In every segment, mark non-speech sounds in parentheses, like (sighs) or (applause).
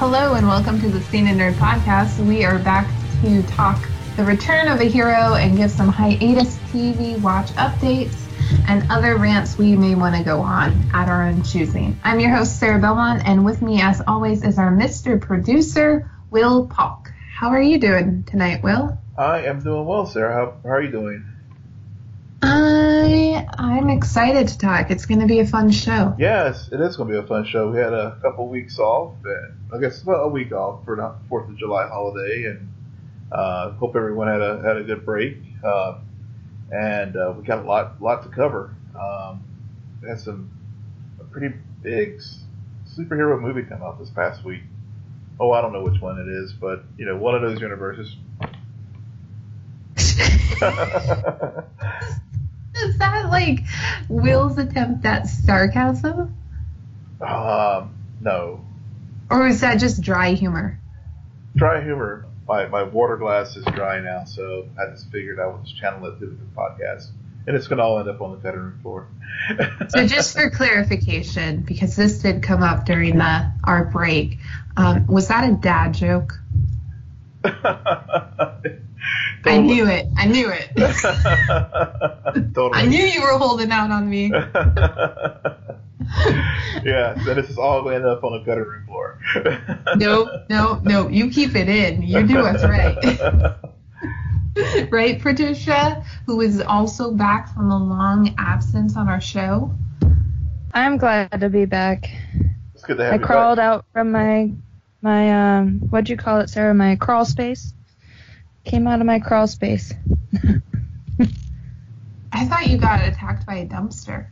Hello and welcome to the Scene and Nerd podcast. We are back to talk the return of a hero and give some hiatus TV watch updates and other rants we may want to go on at our own choosing. I'm your host, Sarah Belmont, and with me, as always, is our Mr. Producer, Will Polk. How are you doing tonight, Will? I am doing well, Sarah. How, how are you doing? I'm excited to talk. It's going to be a fun show. Yes, it is going to be a fun show. We had a couple weeks off, and I guess about a week off for the Fourth of July holiday, and uh, hope everyone had a had a good break. Uh, and uh, we got a lot lot to cover. Um, we had some a pretty big superhero movie come out this past week. Oh, I don't know which one it is, but you know, one of those universes. (laughs) (laughs) Is that like Will's attempt at sarcasm? um, no, Or is that just dry humor? dry humor. My my water glass is dry now, so I just figured I would just channel it through the podcast, and it's gonna all end up on the room floor. So just for clarification, because this did come up during the our break, um, was that a dad joke? (laughs) I knew it. I knew it. (laughs) totally. I knew you were holding out on me. (laughs) yeah, so this is all going to end up on the cutting room floor. No, no, no. You keep it in. You do us right. (laughs) right, Patricia, who is also back from a long absence on our show. I'm glad to be back. It's good to have I you crawled back. out from my my um what'd you call it, Sarah? My crawl space. Came out of my crawl space. (laughs) I thought you got attacked by a dumpster.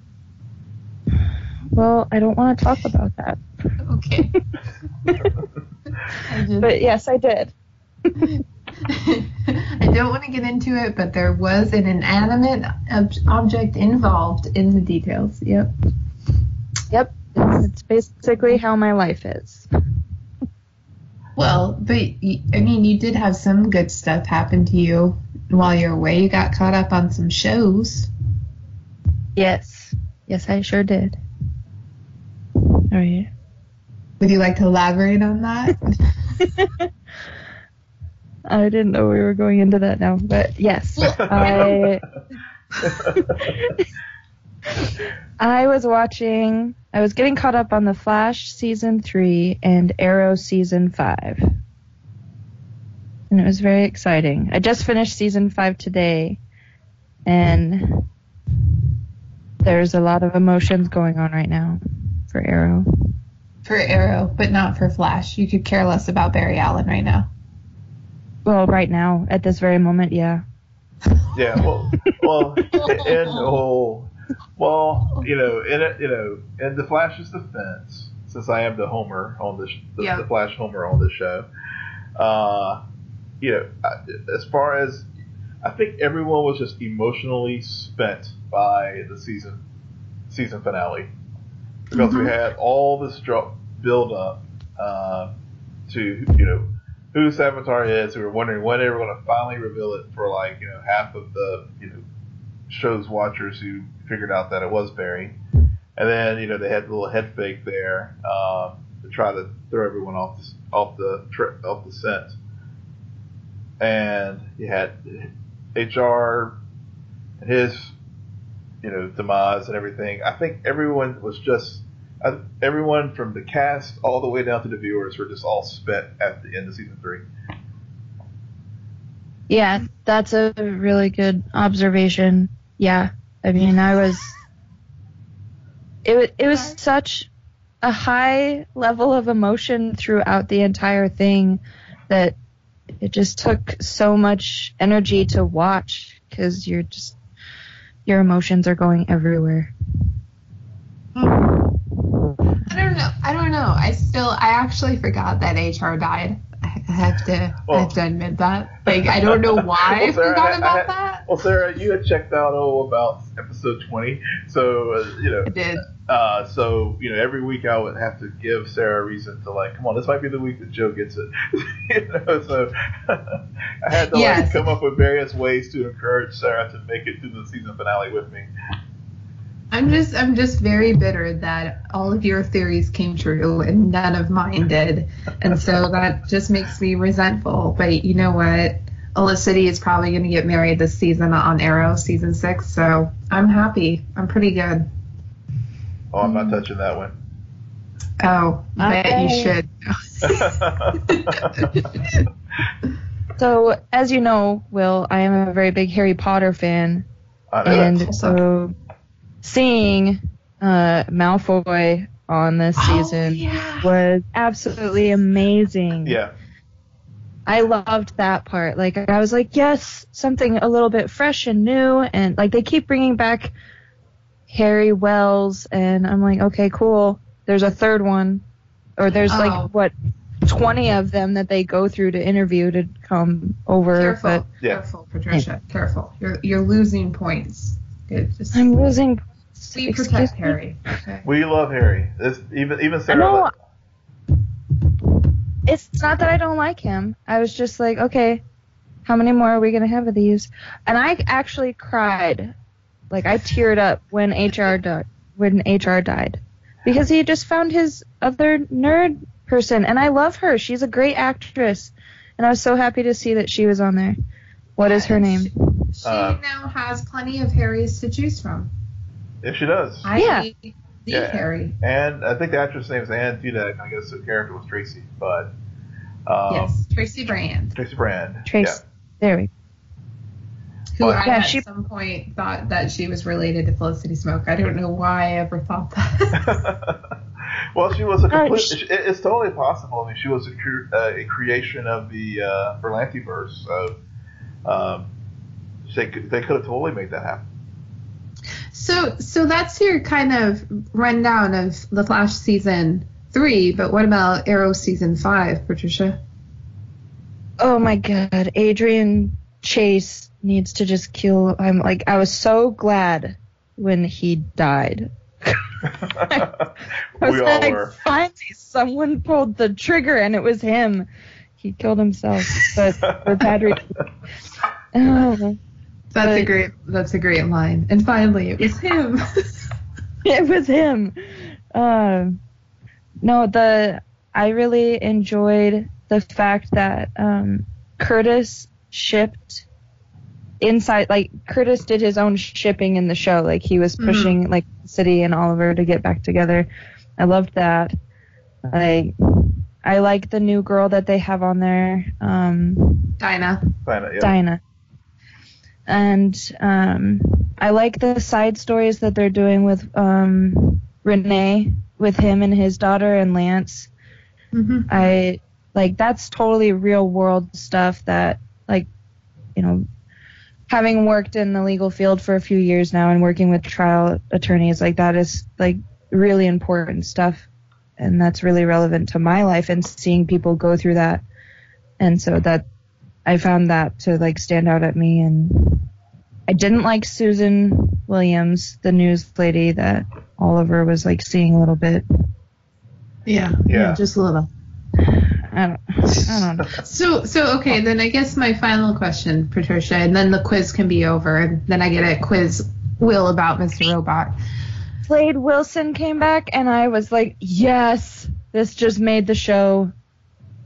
Well, I don't want to talk about that. Okay. (laughs) Just- But yes, I did. (laughs) I don't want to get into it, but there was an inanimate ob- object involved in the details. Yep. Yep. It's, it's basically how my life is. Well, but I mean, you did have some good stuff happen to you while you're away. You got caught up on some shows. Yes. Yes, I sure did. Would you like to elaborate on that? (laughs) I didn't know we were going into that now, but yes, I (laughs) (laughs) I was watching. I was getting caught up on the Flash season three and Arrow season five, and it was very exciting. I just finished season five today, and there's a lot of emotions going on right now for Arrow. for Arrow, but not for Flash. You could care less about Barry Allen right now. Well, right now, at this very moment, yeah. Yeah, well, well, and oh, well, you know, in it, you know, in the Flash's defense, since I am the Homer on this, the, Yeah. the Flash Homer on this show, uh, you know, I- as far as I think everyone was just emotionally spent by the season season finale because we Mhm. had all this build up uh, to you know who Savitar is. We were wondering when they were going to finally reveal it for like you know half of the you know show's watchers who figured out that it was Barry, and then you know they had the little head fake there um, to try to throw everyone off the, off the tri- off the scent, and you had HR and his you know demise and everything. I think everyone was just I, everyone from the cast all the way down to the viewers were just all spent at the end of season three. Yeah, that's a really good observation. Yeah, I mean, I was. It was it was such a high level of emotion throughout the entire thing that it just took so much energy to watch because you're just your emotions are going everywhere. I don't know. I don't know. I still, I actually forgot that HR died. I I have to, I have to admit that. Like, I don't know why I Well, Sarah, forgot I- I about that. Well, Sarah, you had checked out oh about episode twenty, so uh, you know. I did. Uh, so you know, every week I would have to give Sarah a reason to like, come on, this might be the week that Joe gets it. (laughs) you know, so (laughs) I had to like come up with various ways to encourage Sarah to make it to the season finale with me. I'm just I'm just very bitter that all of your theories came true and none of mine did. And so that just makes me resentful. But you know what? Olicity is probably going to get married this season on Arrow season 6, so I'm happy. I'm pretty good. Oh, I'm not touching that one. Oh, I bet you should. (laughs) So, as you know, Will, I am a very big Harry Potter fan, I know and that. so seeing uh, Malfoy on this season Oh, yeah. was absolutely amazing. yeah. I loved that part. Like I was like, yes, something a little bit fresh and new, and like they keep bringing back Harry Wells, and I'm like, okay, cool. There's a third one, or there's Oh. like what, 20 of them that they go through to interview to come over. Careful, But Yeah. careful, Patricia. Careful. You're you're losing points. Just I'm losing. we excuse protect me? Harry. (laughs) Okay. We love Harry. This even even I Sarah. Know. It's not that I don't like him. I was just like, okay, how many more are we gonna have of these? And I actually cried, like I teared up when HR died. When HR died, because he just found his other nerd person, and I love her. She's a great actress, and I was so happy to see that she was on there. What is her name? She Uh, now has plenty of Harrys to choose from. Yes, she does. I Yeah. The Yeah. Harry. And I think the actress' name is Anne Dudek. I guess the character was Tracy, but um, yes, Tracy Brand, Tracy Brand. Trace. There we. who Oh, I yeah, at she- some point thought that she was related to Felicity Smoak. I don't know why I ever thought that. (laughs) Well, she was a complete. she- it- it's totally possible. I mean, she was a, cre- uh, a creation of the uh, Berlantiverse. So um, they could, they could have totally made that happen. So, so that's your kind of rundown of the Flash season three. But what about Arrow season five, Patricia? Oh my god, Adrian Chase needs to just kill. I'm like, I was so glad when he died. (laughs) I was we all like, were. finally, someone pulled the trigger and it was him. He killed himself, but for Patrick. (laughs) Oh, That's a great. That's a great line. And finally, it was him. (laughs) it was him. Um, no, the I really enjoyed the fact that um, Curtis shipped inside. Like Curtis did his own shipping in the show. Like he was Mhm. pushing like City and Oliver to get back together. I loved that. Like I like the new girl that they have on there. Um, Dinah. Find it, yeah. Dinah. And um, I like the side stories that they're doing with um, Renee, with him and his daughter and Lance. hmm I like that's totally real world stuff that like you know having worked in the legal field for a few years now and working with trial attorneys like that is like really important stuff. And that's really relevant to my life and seeing people go through that. And so that I found that to like stand out at me and I didn't like Susan Williams the news lady that Oliver was like seeing a little bit Yeah. Yeah. Just a little. I don't I don't know (laughs) So, so okay, then I guess my final question, Patricia, and then the quiz can be over, and then I get a quiz Will about Mr. Robot. Slade Wilson came back, and I was like, yes, this just made the show,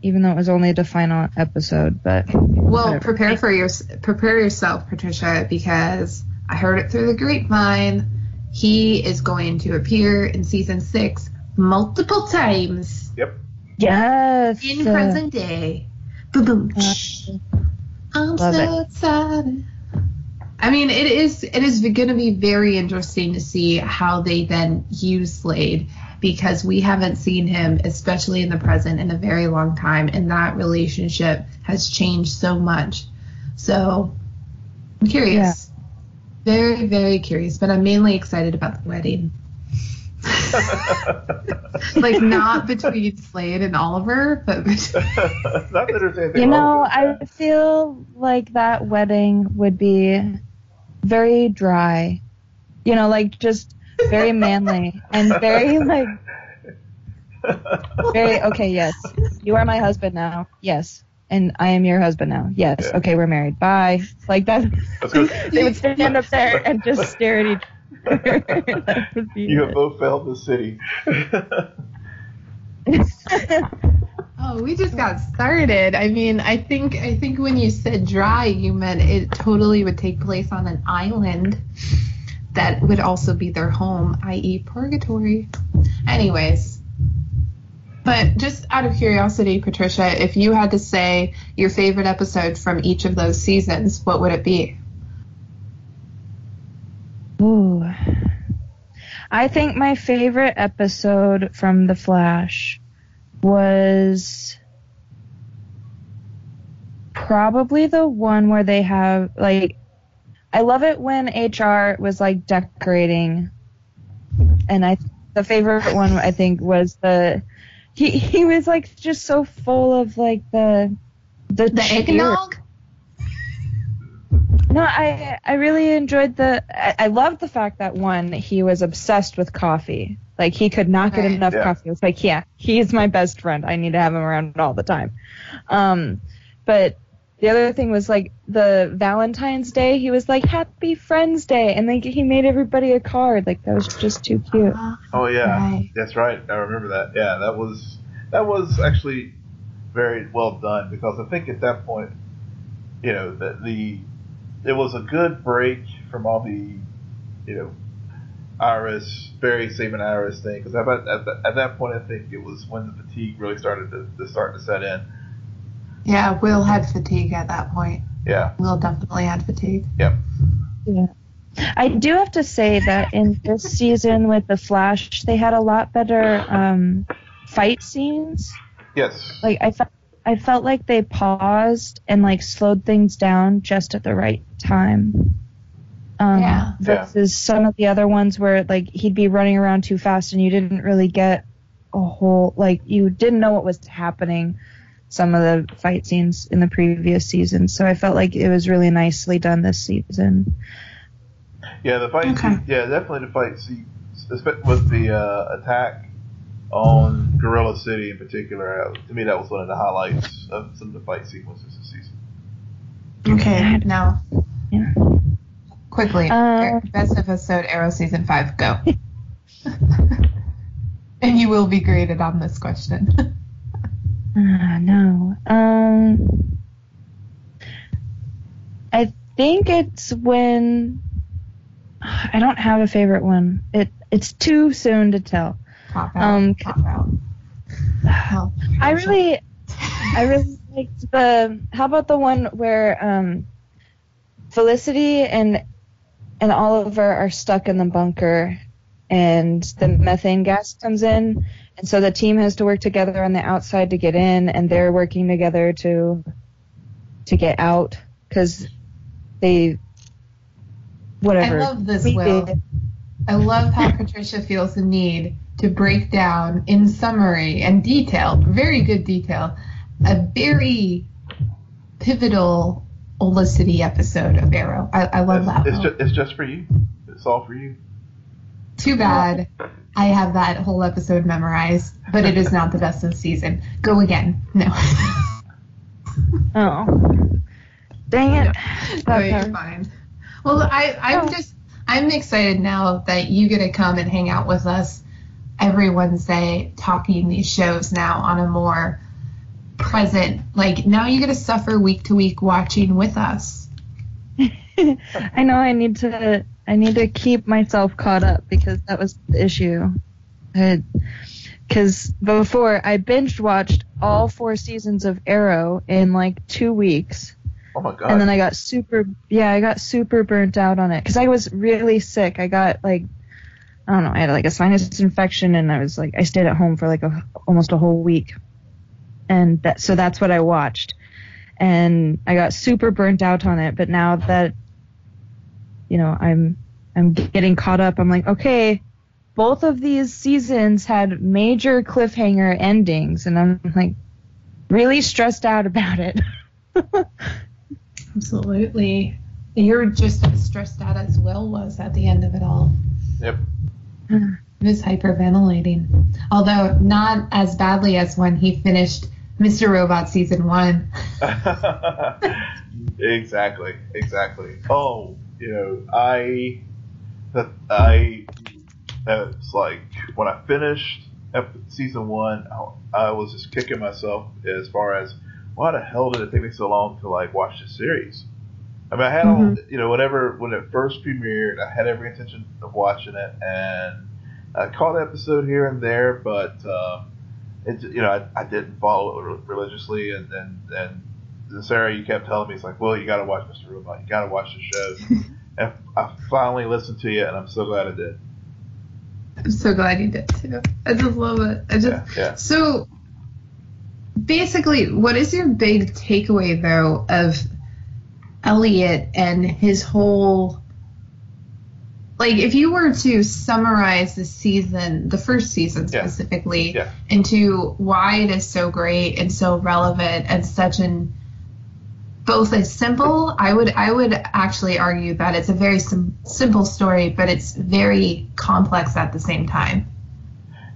even though it was only the final episode. But Well, Whatever. prepare for your prepare yourself, Patricia, because I heard it through the grapevine. He is going to appear in season six multiple times Yep. yes, in uh, present day. Boom, boom. uh, I'm Love so excited. I mean, it is it is going to be very interesting to see how they then use Slade because we haven't seen him, especially in the present, in a very long time, and that relationship has changed so much. So I'm curious, very very curious, but I'm mainly excited about the wedding. (laughs) like not between Slade and Oliver, but (laughs) between Not that you know, I feel like that wedding would be very dry. You know, like just very manly and very like very okay. Yes, you are my husband now. Yes. And I am your husband now. Yes. Yeah. Okay, we're married. Bye. Like that. (laughs) They would stand up there and just stare at each other (laughs) you have it. both failed the city. (laughs) Oh, we just got started. I mean, I think I think when you said dry, you meant it totally would take place on an island that would also be their home, i.e., purgatory. Anyways, but just out of curiosity, Patricia, if you had to say your favorite episode from each of those seasons, what would it be? Ooh. I think my favorite episode from The Flash was probably the one where they have like I love it when HR was like decorating and I the favorite one I think was the he he was like just so full of like the the, The cheer. eggnog? No, I I really enjoyed the. I, I loved the fact that one he was obsessed with coffee. Like he could not get Right. enough Yeah. coffee. It was like, yeah, he's my best friend. I need to have him around all the time. Um, but the other thing was like the Valentine's Day. He was like Happy Friends Day, and like he made everybody a card. Like that was just too cute. Uh-huh. Oh yeah, Right. that's right. I remember that. Yeah, that was that was actually very well done because I think at that point, you know, the, the it was a good break from all the, you know, Iris Barry saving Iris thing because at, at, that- at that point I think it was when the fatigue really started to, to start to set in. Yeah, Will had fatigue at that point. Yeah. Will definitely had fatigue. Yep. Yeah. I do have to say that in this season with the Flash, they had a lot better um, fight scenes. Yes. Like I felt, I felt like they paused and like slowed things down just at the right time. Um, Yeah. Versus some of the other ones where like he'd be running around too fast and you didn't really get a whole like you didn't know what was happening. Some of the fight scenes in the previous season, so I felt like it was really nicely done this season. Yeah, the fight. Okay. Scene, yeah, definitely the fight scene espe- with the uh, attack on Gorilla City in particular. Uh, to me, that was one of the highlights of some of the fight sequences this season. Okay, now Yeah. quickly, Uh, best episode, Arrow season five, go. (laughs) and you will be graded on this question. (laughs) Ah, no. Um, I think it's when I don't have a favorite one. It it's too soon to tell. Pop out. Um, pop out. Well, (sighs) I really, I really liked the. How about the one where um, Felicity and and Oliver are stuck in the bunker, and the methane gas comes in, and so the team has to work together on the outside to get in, and they're working together to to get out because they whatever. I love this, We Will. did. I love how (laughs) Patricia feels the need to break down in summary and detail, very good detail, a very pivotal Olicity episode of Arrow. I, I love It's, that. it's, Will. just, it's just for you. It's all for you. Too bad I have that whole episode memorized, but it is not the best of the season. Go again. No. (laughs) Oh, dang it! No, Okay. you're fine. Well, I, I'm Oh. just, I'm excited now that you get to come and hang out with us every Wednesday talking these shows now on a more present, like now you get to suffer week to week watching with us. (laughs) I know I need to I need to keep myself caught up because that was the issue. Because before I binge watched all four seasons of Arrow in like two weeks, Oh my god. and then I got super yeah I got super burnt out on it because I was really sick. I got like I don't know I had like a sinus infection and I was like I stayed at home for like a, almost a whole week, and that so that's what I watched, and I got super burnt out on it. But now that you know I'm I'm getting caught up, I'm like okay. Both of these seasons had major cliffhanger endings, and I'm like really stressed out about it. (laughs) Absolutely. You're just as stressed out as Will was at the end of it all. Yep. He was hyperventilating. Although not as badly as when he finished Mr. Robot season one. (laughs) exactly. Exactly. Oh, you know, I that I it's like when I finished season one, I, I was just kicking myself as far as why the hell did it take me so long to like watch the series? I mean, I had all Mhm. you know whenever when it first premiered, I had every intention of watching it, and I caught an episode here and there, but um, it you know I, I didn't follow it religiously, and and and Sarah, you kept telling me it's like, well, you got to watch Mr. Robot, you got to watch the show, (laughs) and I finally listened to you, and I'm so glad I did. I'm so glad you did too. I just love it. I just Yeah, yeah. so basically, what is your big takeaway though of Elliot and his whole like if you were to summarize the season, the first season specifically, Yeah. into why it is so great and so relevant and such an both a simple I would I would actually argue that it's a very sim- simple story, but it's very complex at the same time.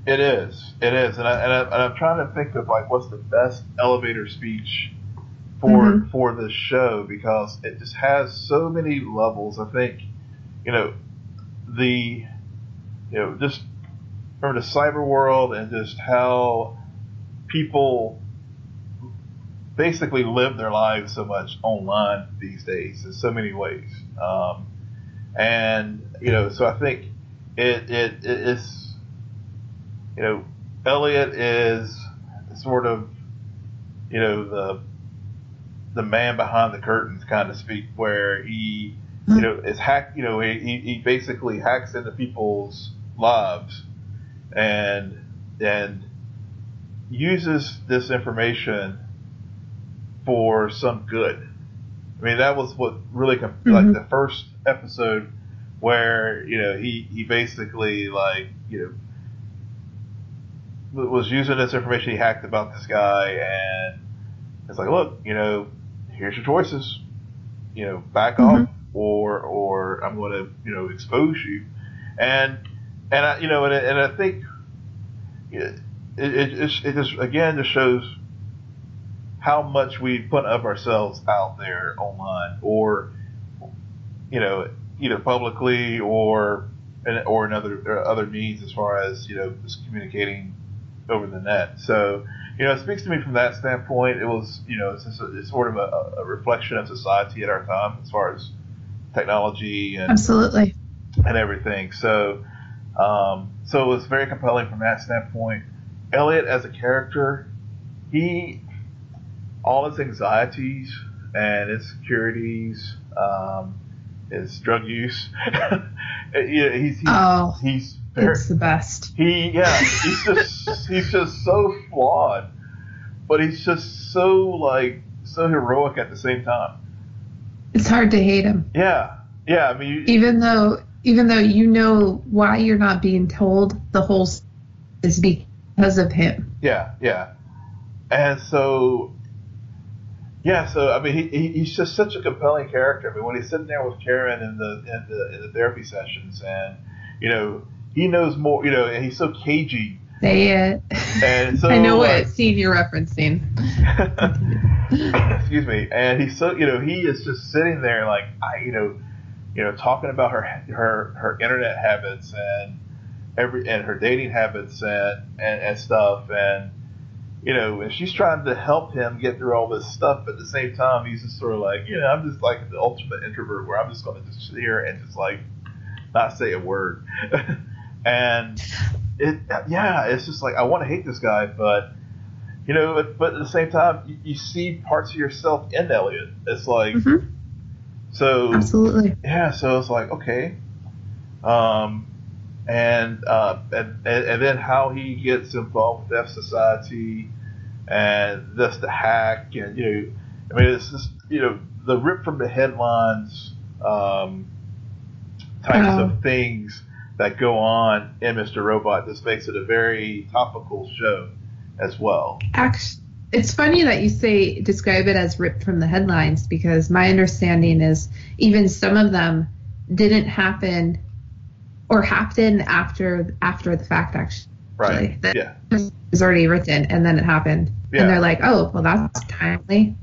It is. It is, and I, and, I, and I'm trying to think of like what's the best elevator speech for Mhm. for this show because it just has so many levels. I think, you know, the you know just from the cyber world and just how people basically live their lives so much online these days in so many ways. Um, and you know, so I think it it, is you know, Elliot is sort of, you know, the the man behind the curtains, kind of speak, where he, you know, is hack. You know, he, he basically hacks into people's lives, and and uses this information for some good. I mean, that was what really like Mhm. the first episode where you know he he basically like you know was using this information he hacked about this guy, and it's like, look, you know, here's your choices. You know, back off, or or I'm going to you know expose you, and and I you know and I- and I think it it, it, just, it just again just shows how much we put of ourselves out there online, or you know, either publicly or or in other or other means as far as you know just communicating over the net. So you know, it speaks to me from that standpoint. It was you know it's, a, it's sort of a, a reflection of society at our time as far as technology and Absolutely. and everything. So, um, so it was very compelling from that standpoint. Elliot as a character, he, all his anxieties and insecurities, um, his drug use, (laughs) know, he's he's, Oh, he's very, it's the best. he yeah he's just he's just so flawed, but he's just so like so heroic at the same time. It's hard to hate him. Yeah, yeah. I mean, you, even though even though you know why you're not being told the whole is because of him Yeah, yeah. And so, yeah, so I mean, he, he he's just such a compelling character. I mean, when he's sitting there with Karen in the in the in the therapy sessions, and you know, he knows more. You know, and he's so cagey, say it uh, and so (laughs) i know like, what scene you're referencing (laughs) excuse me, and he's so you know he is just sitting there like I you know, you know talking about her her her internet habits and every and her dating habits and and, and stuff and you know and she's trying to help him get through all this stuff but at the same time he's just sort of like you know I'm just like the ultimate introvert where I'm just going to just sit here and just like not say a word (laughs) and it yeah it's just like I want to hate this guy but you know, but, but at the same time, you, you see parts of yourself in Elliot. It's like, Mhm. so absolutely yeah, so it's like okay, um, and uh, and, and and then how he gets involved with fsociety, and just the hack, and you know, I mean, it's just you know the rip from the headlines um, types Wow. of things that go on in Mr. Robot. This makes it a very topical show as well. actually it's funny that you say describe it as ripped from the headlines because my understanding is even some of them didn't happen or happened after after the fact actually Right. That Yeah. was already written and then it happened Yeah. and they're like oh well that's timely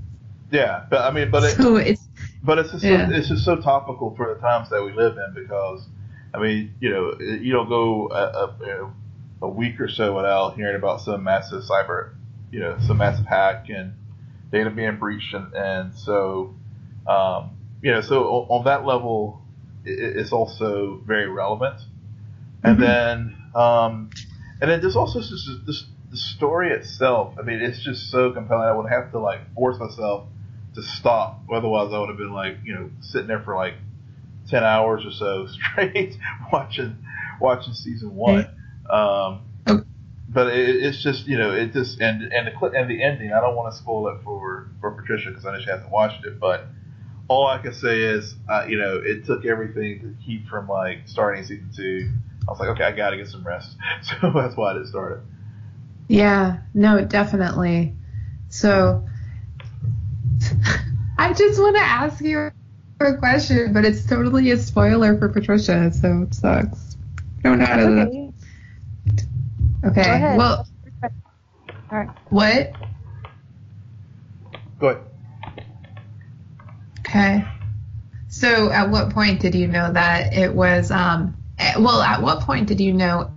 Yeah, but I mean, but it, so it's but it's just Yeah. so, it's just so topical for the times that we live in because I mean, you know, you don't go a, a, a week or so without hearing about some massive cyber, you know, some massive hack and data being breached, and, and so, um, you know, so on that level, it, it's also very relevant. And mm-hmm. then, um, and then there's also just this, the story itself. I mean, it's just so compelling. I would have to like force myself to stop. Otherwise, I would have been like, you know, sitting there for like ten hours or so (laughs) straight watching watching season one. Um. But it, it's just you know it just and and the clip and the ending. I don't want to spoil it for for Patricia because I know she hasn't watched it. But all I can say is uh, you know it took everything to keep from like starting season two. I was like, okay, I got to get some rest. (laughs) So that's why I didn't start it. Yeah, no, definitely. So (laughs) I just want to ask you a question, but it's totally a spoiler for Patricia, so it sucks. I don't know how to. Okay. Okay. Well. All right. What? Go ahead. Okay. So, at what point did you know that it was? Um, well, at what point did you know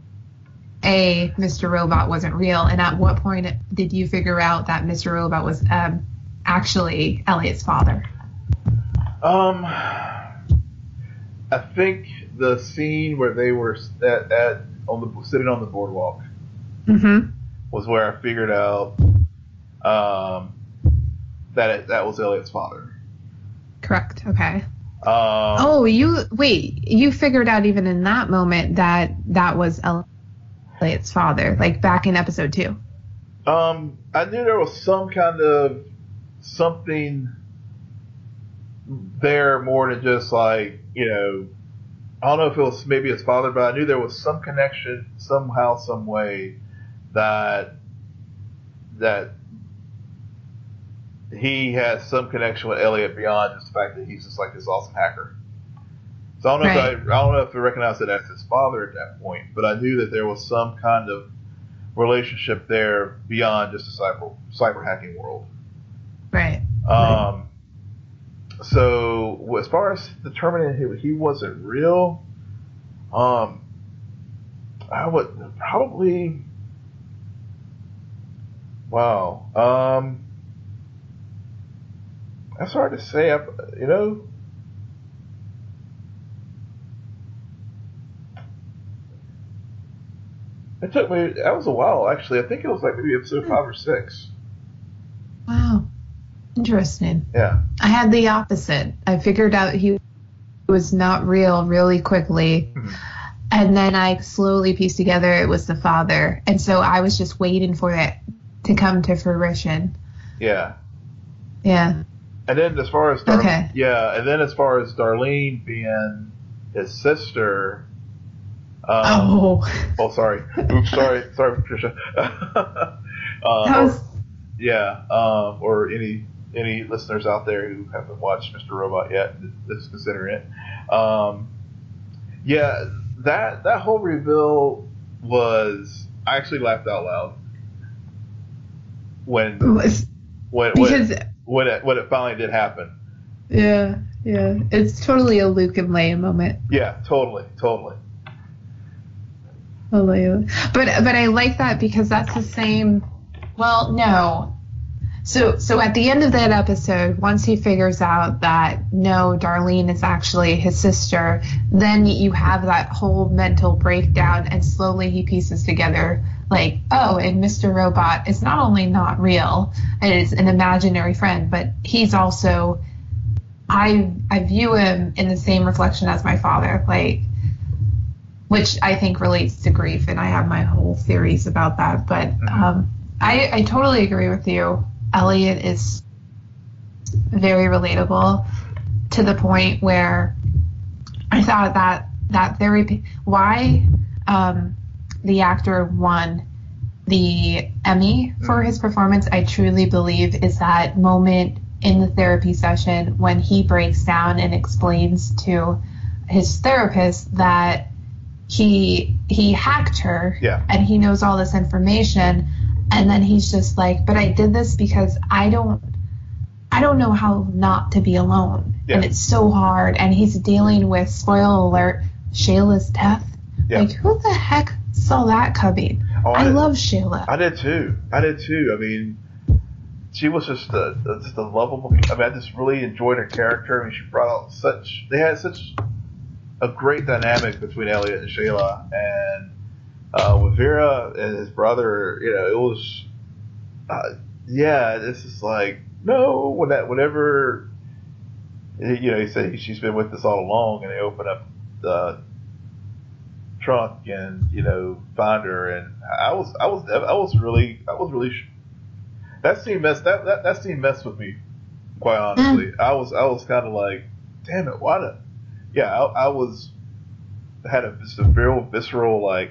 a Mr. Robot wasn't real, and at what point did you figure out that Mr. Robot was um, actually Elliot's father? Um, I think the scene where they were at, at on the sitting on the boardwalk mm-hmm. was where I figured out um, that it, that was Elliot's father. Correct. Okay. Um, oh, you wait. You figured out even in that moment that that was Elliot's father, like back in episode two. Um, I knew there was some kind of something there more than just like you know I don't know if it was maybe his father, but I knew there was some connection somehow, some way that that he has some connection with Elliot beyond just the fact that he's just like this awesome hacker. So I don't know right. if I, I don't know if I recognized it as his father at that point, but I knew that there was some kind of relationship there beyond just the cyber cyber hacking world. Right. Um, so as far as determining he, he wasn't real, um, I would probably. Wow. Um, that's hard to say. I, you know. It took me. That was a while, actually. I think it was like maybe episode five or six. Wow. Interesting. Yeah. I had the opposite. I figured out he was not real really quickly. Mm-hmm. And then I slowly pieced together it was the father. And so I was just waiting for it to come to fruition. Yeah. Yeah. And then as far as Dar- okay. yeah, and then as far as Darlene being his sister. Um, oh. (laughs) Oh, sorry. Oops, sorry, sorry, Patricia. (laughs) uh, was... or, yeah, um, or any any listeners out there who haven't watched Mr. Robot yet, just consider it. Um, yeah, that that whole reveal was I actually laughed out loud when when because when, when it when it finally did happen. Yeah, yeah, it's totally a Luke and Leia moment. Yeah, totally, totally. But but I like that because that's the same. Well, no, so, so at the end of that episode, once he figures out that no, Darlene is actually his sister, then you have that whole mental breakdown, and slowly he pieces together like, oh, and Mr. Robot is not only not real, it is an imaginary friend, but he's also, I, I view him in the same reflection as my father, like, which I think relates to grief, and I have my whole theories about that, but mm-hmm. um, I, I totally agree with you. Elliot is very relatable to the point where I thought that that very why um, the actor won the Emmy for his performance. I truly believe is that moment in the therapy session when he breaks down and explains to his therapist that he he hacked her yeah. and he knows all this information and then he's just like but i did this because i don't i don't know how not to be alone yeah. and it's so hard and he's dealing with spoil alert Shayla's death. Yeah. Like, who the heck saw that coming? Oh, I, I- love Shayla. I did too. I did too. I mean, she was just a just a lovable. I mean, I just really enjoyed her character. I mean, she brought out such. They had such a great dynamic between Elliot and Shayla, and uh, with Vera and his brother. You know, it was. Uh, yeah, this is like no. When that whenever. You know, he said she's been with us all along, and they open up the trunk and you know find her and I was I was I was really I was really sh- that scene messed that that, that scene messed with me quite honestly. Mm. I was I was kind of like damn it why the yeah I, I was had a just a real visceral like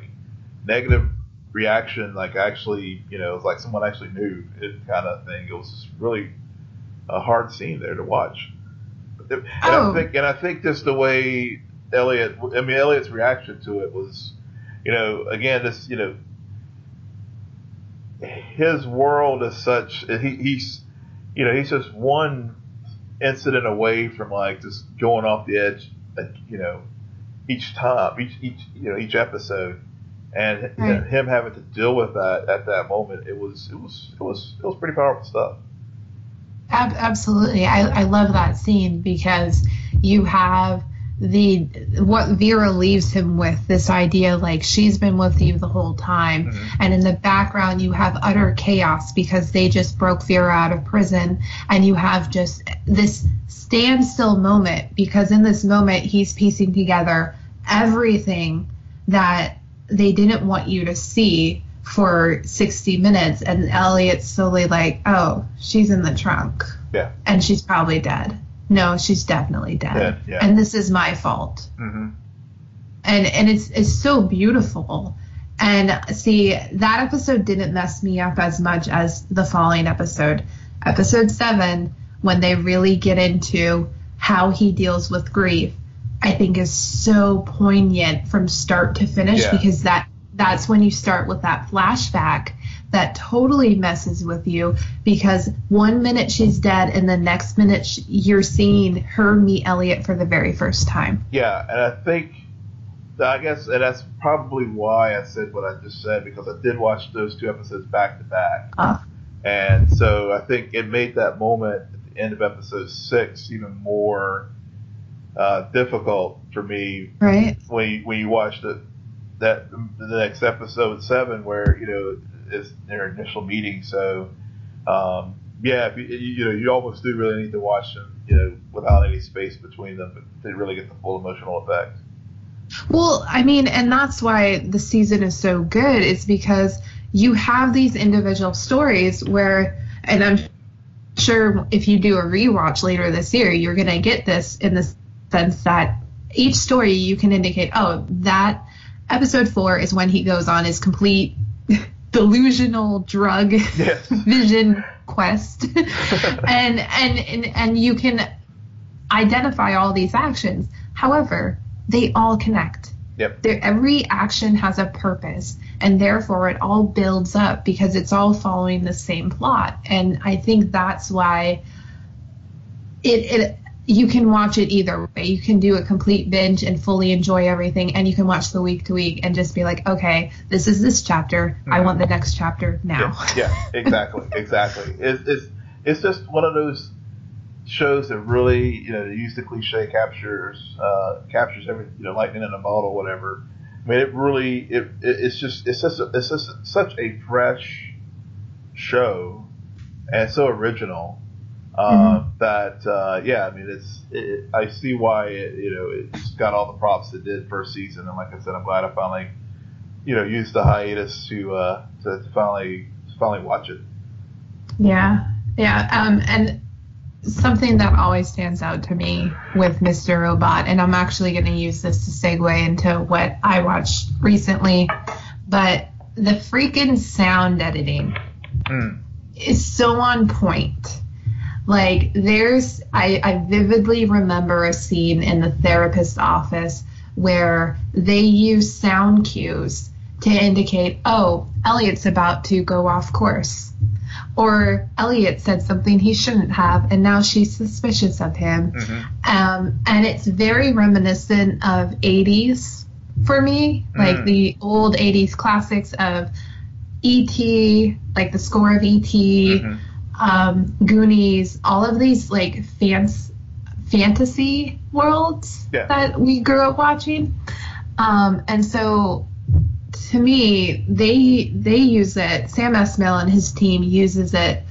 negative reaction like actually you know it was like someone actually knew it kind of thing. It was just really a hard scene there to watch. And Oh. I think and I think just the way Elliot, I mean, Elliot's reaction to it was, you know, again, this, you know, his world is such, he, he's, you know, he's just one incident away from like just going off the edge, you know, each time, each, each, you know, each episode. And you know, him having to deal with that at that moment, it was, it was, it was, it was pretty powerful stuff. Ab- absolutely. I, I love that scene because you have the what Vera leaves him with this idea like she's been with you the whole time. Mhm. and in the background you have utter chaos because they just broke Vera out of prison. And you have just this standstill moment because in this moment he's piecing together everything that they didn't want you to see for 60 minutes. And Elliot's slowly like oh she's in the trunk. Yeah. and she's probably dead no she's definitely dead. Dead, yeah. and this is my fault. Hmm and and it's it's so beautiful. And see that episode didn't mess me up as much as the following episode. Episode 7 when they really get into how he deals with grief i think is so poignant from start to finish Yeah. because that that's when you start with that flashback that totally messes with you because one minute she's dead and the next minute you're seeing her meet Elliot for the very first time. Yeah, and I think, I guess, and that's probably why I said what I just said because I did watch those two episodes back to back, Ah. and so I think it made that moment at the end of episode six even more uh, difficult for me Right? when you, when you watch the that the next episode seven where you know it's their initial meeting. So um, yeah, you, you know you almost do really need to watch them you know without any space between them to really get the full emotional effect. Well, I mean, and that's why the season is so good, is because you have these individual stories where, and I'm sure if you do a rewatch later this year, you're going to get this in the sense that each story you can indicate, oh, that episode four is when he goes on his complete (laughs) delusional drug Yes. (laughs) vision quest (laughs) and, and and and you can identify all these actions however they all connect Yep. Every action has a purpose and therefore it all builds up because it's all following the same plot and i think that's why it, it you can watch it either way you can do a complete binge and fully enjoy everything and you can watch the week to week and just be like okay this is this chapter i want the next chapter now Yeah, yeah, exactly, (laughs) exactly. It's, it's it's just one of those shows that really you know they use the cliche captures uh, captures every you know lightning in a bottle whatever. I mean, it really it, it it's just it's just it's just such a fresh show and so original uh, that uh, yeah, I mean it's it, I see why it, you know it's got all the props it did first season, and like I said, I'm glad I finally you know used the hiatus to uh, to, to finally to finally watch it. Yeah, yeah. Um, and something that always stands out to me with Mr. Robot, and I'm actually going to use this to segue into what I watched recently, but the freaking sound editing Mm. is so on point. Like there's I, I vividly remember a scene in the therapist's office where they use sound cues to indicate, oh, Elliot's about to go off course. or Elliot said something he shouldn't have, and now she's suspicious of him. Mhm. Um, and it's very reminiscent of 80s for me, like Mm. the old 80s classics of E.T., like the score of E.T., Mhm. Um, Goonies, all of these like fans, fantasy worlds Yeah. that we grew up watching. Um, and so to me, they they use it. Sam Esmail and his team uses it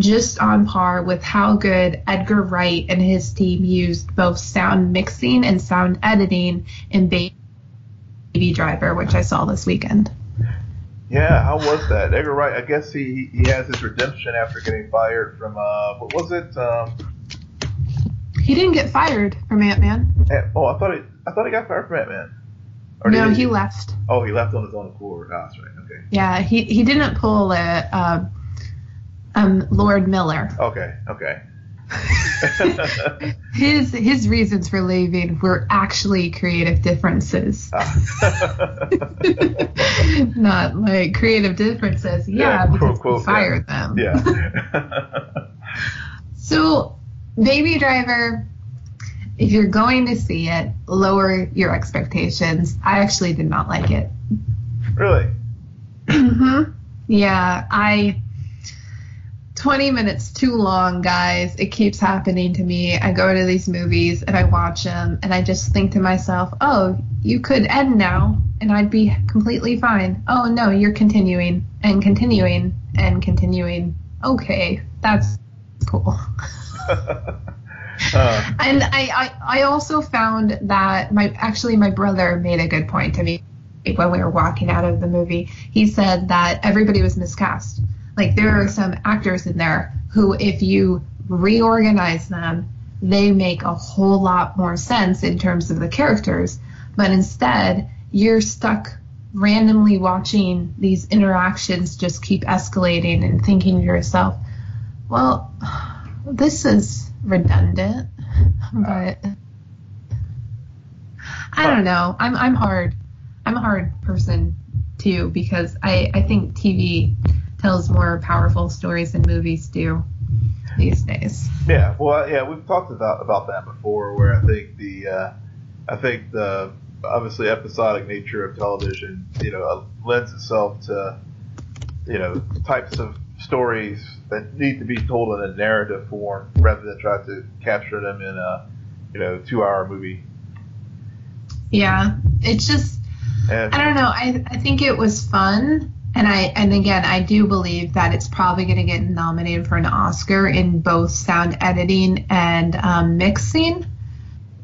just on par with how good Edgar Wright and his team used both sound mixing and sound editing in Baby Driver, which I saw this weekend. Yeah, how was that? Edgar Wright, I guess he he has his redemption after getting fired from uh what was it? Um He didn't get fired from Ant Man. oh I thought he I thought he got fired from Ant Man. No, he left. Oh, he left on his own accord. Oh, that's right. Okay. Yeah, he he didn't pull a um, um Lord Miller. Okay. Okay. (laughs) His his reasons for leaving were actually creative differences, Ah. (laughs) not like creative differences. Yeah, Yeah, because quote, we fired them. yeah. (laughs) So, Baby Driver, if you're going to see it, lower your expectations. I actually did not like it. really? hmm Yeah, I. 20 minutes too long, guys. It keeps happening to me. I go to these movies and I watch them and I just think to myself, oh, you could end now and I'd be completely fine. Oh, no, you're continuing and continuing and continuing. Okay, that's cool. (laughs) uh, And I, I, I also found that my actually my brother made a good point to me when we were walking out of the movie. He said that everybody was miscast. Like there are some actors in there who, if you reorganize them, they make a whole lot more sense in terms of the characters. But instead, you're stuck randomly watching these interactions just keep escalating and thinking to yourself, well, this is redundant, (laughs) but I don't know. I'm I'm hard. I'm a hard person too because I I think TV tells more powerful stories than movies do these days. yeah. Well, yeah. We've talked about about that before, where I think the uh, I think the obviously episodic nature of television, you know, uh, lends itself to you know types of stories that need to be told in a narrative form rather than try to capture them in a you know two hour movie. Yeah, it's just And I don't know. I I think it was fun. And I and again I do believe that it's probably going to get nominated for an Oscar in both sound editing and um, mixing.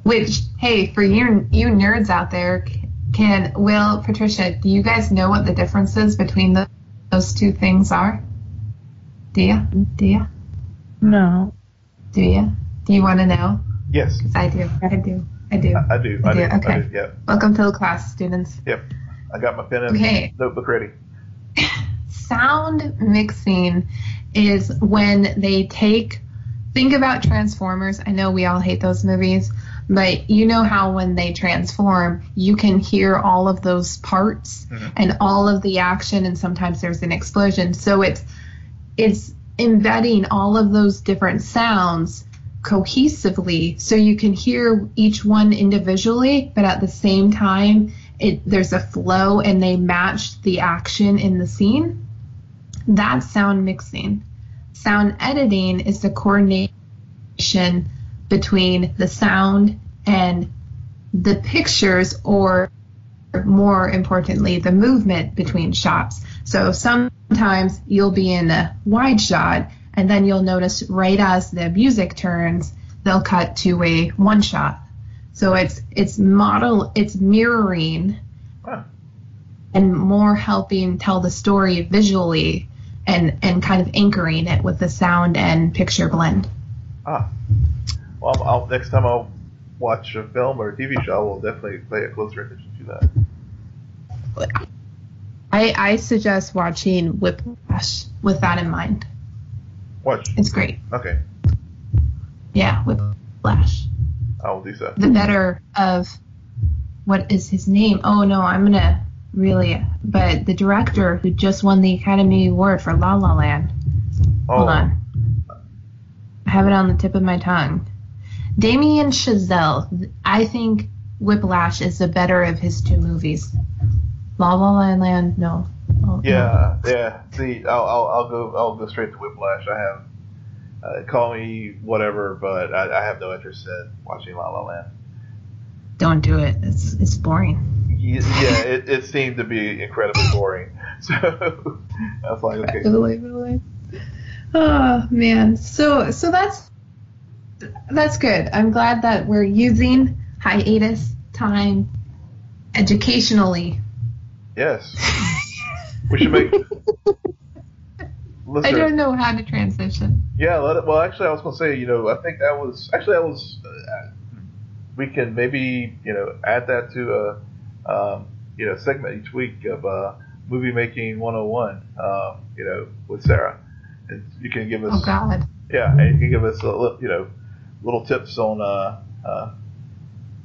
Which hey, for you you nerds out there, can Will Patricia, do you guys know what the differences between the, those two things are? Do you? Do you? No. Do you? Do you want to know? yes, 'Cause I do. I do. I do. I, I do. I I do, do. okay. I do. Yep. Welcome to the class, students. Yep. I got my pen and Okay. notebook ready. Sound mixing is when they take think about transformers i know we all hate those movies but you know how when they transform you can hear all of those parts Mhm. and all of the action and sometimes there's an explosion so it's it's embedding all of those different sounds cohesively so you can hear each one individually but at the same time it there's a flow and they match the action in the scene. That's sound mixing. Sound editing is the coordination between the sound and the pictures or more importantly the movement between shots. So sometimes you'll be in a wide shot and then you'll notice right as the music turns they'll cut to a one shot. So it's it's model it's mirroring. And more helping tell the story visually and and kind of anchoring it with the sound and picture blend Ah. Well, I'll, next time I'll watch a film or a TV show, we'll definitely pay a closer attention to that. I, I suggest watching Whiplash with that in mind. Watch. It's great. Okay. Yeah, Whiplash. I will do so. The better of what is his name? Oh no, I'm gonna really. But the director who just won the Academy Award for La La Land. Hold Oh. on. I have it on the tip of my tongue. Damien Chazelle. I think Whiplash is the better of his two movies. La La Land, Land no. Oh, Yeah, yeah. See, I'll, I'll, I'll go. I'll go straight to Whiplash. I have. Uh, call me whatever, but I, I have no interest in watching La La Land. Don't do it. It's it's boring. Ye- Yeah, it, it seemed to be incredibly boring. (laughs) So I was like, okay, really. Oh man. So so that's that's good. I'm glad that we're using hiatus time educationally. yes, we should make. (laughs) I don't know how to transition. Yeah, let it, well, actually, I was gonna say, you know, I think that was actually that was. Uh, we can maybe you know add that to a um, you know segment each week of uh, movie making 101. Um, you know, with Sarah, and you can give us Oh God. yeah, and you can give us a li- you know little tips on uh, uh,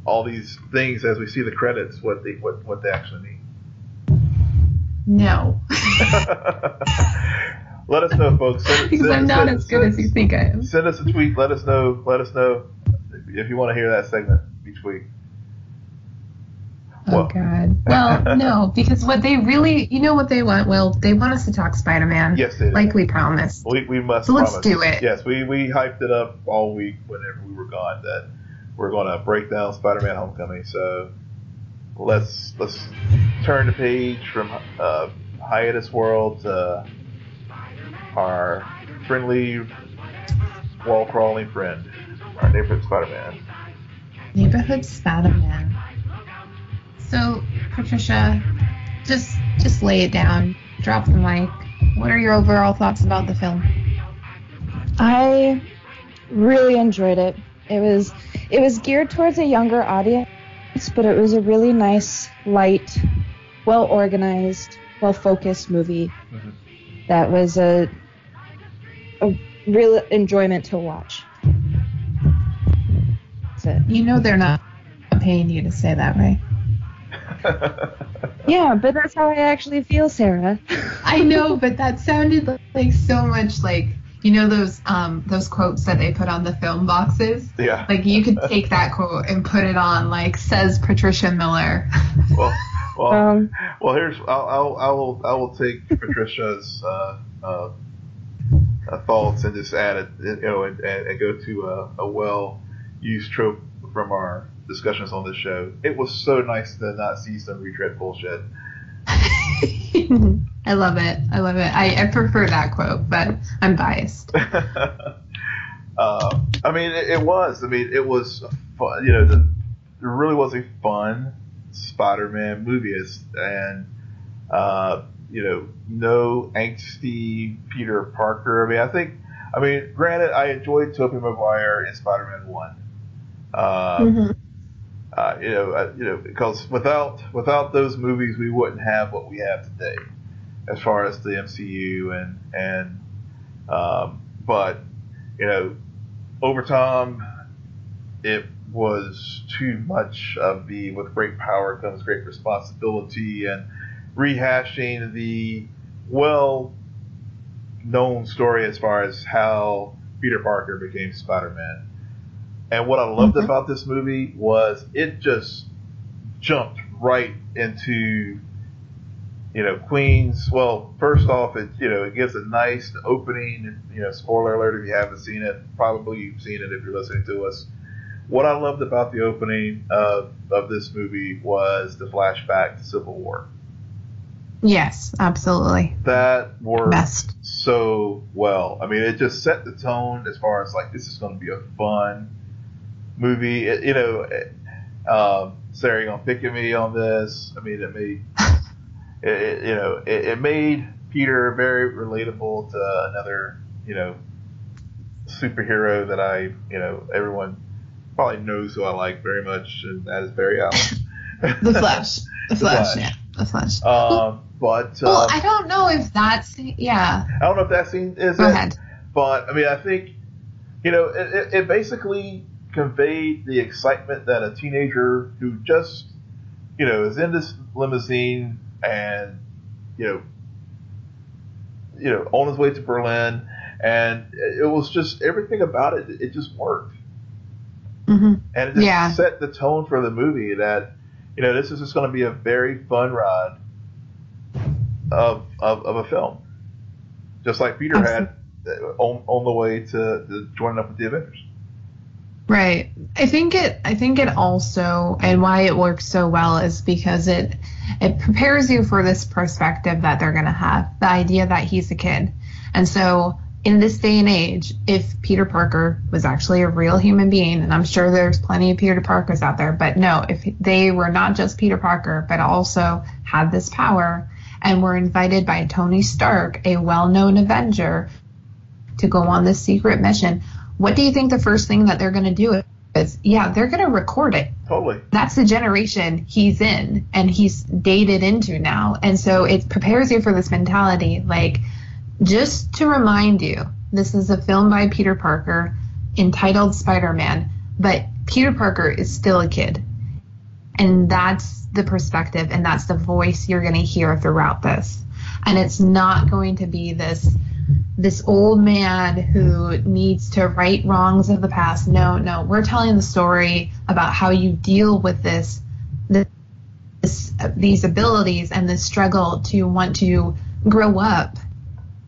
all these things as we see the credits, what they what what they actually mean. No. (laughs) Let us know, folks. Send, because send- I'm not send- as good as you think I am. Send us a tweet. Let us know. Let us know if you want to hear that segment each week. Oh God. Well, (laughs) no, because what they really, you know, what they want. Well, they want us to talk Spider-Man, Yes, they like we promised. We, we must. So let's do it. Yes, we, we hyped it up all week whenever we were gone that we're going to break down Spider-Man: Homecoming. So let's let's turn the page from uh, hiatus world to our friendly wall crawling friend, our neighborhood Spider-Man. Neighborhood Spider-Man. So, Patricia, just just lay it down. Drop the mic. What are your overall thoughts about the film? I really enjoyed it. It was it was geared towards a younger audience, but it was a really nice, light, well organized, well focused movie Mhm. that was a a real enjoyment to watch. That's it. You know they're not paying you to say that, right? (laughs) Yeah, but that's how I actually feel, Sarah. I know, but that sounded like so much like you know those um those quotes that they put on the film boxes. yeah. Like you could take that quote and put it on like says Patricia Miller. well, well, Um, Well, here's I'll, I'll I will I will take Patricia's uh, uh, uh, thoughts and just add it, you know, and, and, and go to a, a well used trope from our discussions on this show. It was so nice to not see some retread bullshit. (laughs) I love it. I love it. I, I prefer that quote, but I'm biased. uh, (laughs) I mean, it, it was. I mean, it was fun. You know, the, it really was a fun Spider-Man movie, and uh, you know, no angsty Peter Parker. I mean, I think. I mean, granted, I enjoyed Tobey Maguire in Spider-Man One. Uh, Mhm. Uh, you know, uh, you know, because without without those movies, we wouldn't have what we have today, as far as the MCU and and. Um, but you know, over time, it was too much of the with great power comes great responsibility and rehashing the well known story as far as how Peter Parker became Spider Man. And what I loved Mhm. about this movie was it just jumped right into you know Queens. Well, first off, it you know it gives a nice opening. You know, spoiler alert if you haven't seen it, probably you've seen it if you're listening to us. What I loved about the opening of of this movie was the flashback to Civil War. Yes, absolutely. That worked Best. so well. I mean, it just set the tone as far as like this is going to be a fun movie. It, you know, it, um, Sarah, you gonna pick at me on this? I mean, it made (laughs) it, it, you know it, it made Peter very relatable to another you know superhero that I you know everyone probably knows who I like very much, and that is Barry Allen. (laughs) (laughs) The Flash. The Flash. Flash. Yeah, the Flash. Um, but well, uh, I don't know if that's yeah. I don't know if that scene is Go it, ahead. but I mean, I think you know it, it, it basically conveyed the excitement that a teenager who just you know is in this limousine and you know you know on his way to Berlin and it was just everything about it. It just worked, hmm and it just Yeah. set the tone for the movie that you know this is just going to be a very fun ride of of, of a film, just like Peter had uh, on, on the way to, to joining up with the Avengers. Right. I think it I think it also and why it works so well is because it it prepares you for this perspective that they're going to have, the idea that he's a kid. And so in this day and age, if Peter Parker was actually a real human being, and I'm sure there's plenty of Peter Parkers out there, but no, if they were not just Peter Parker, but also had this power and were invited by Tony Stark, a well-known Avenger, to go on this secret mission, what do you think the first thing that they're going to do is? Yeah, they're going to record it. Totally. That's the generation he's in and he's dated into now. And so it prepares you for this mentality. Like, just to remind you, this is a film by Peter Parker entitled Spider Man, but Peter Parker is still a kid. And that's the perspective and that's the voice you're going to hear throughout this. And it's not going to be this this old man who needs to right wrongs of the past. No, no, we're telling the story about how you deal with this, this these abilities and the struggle to want to grow up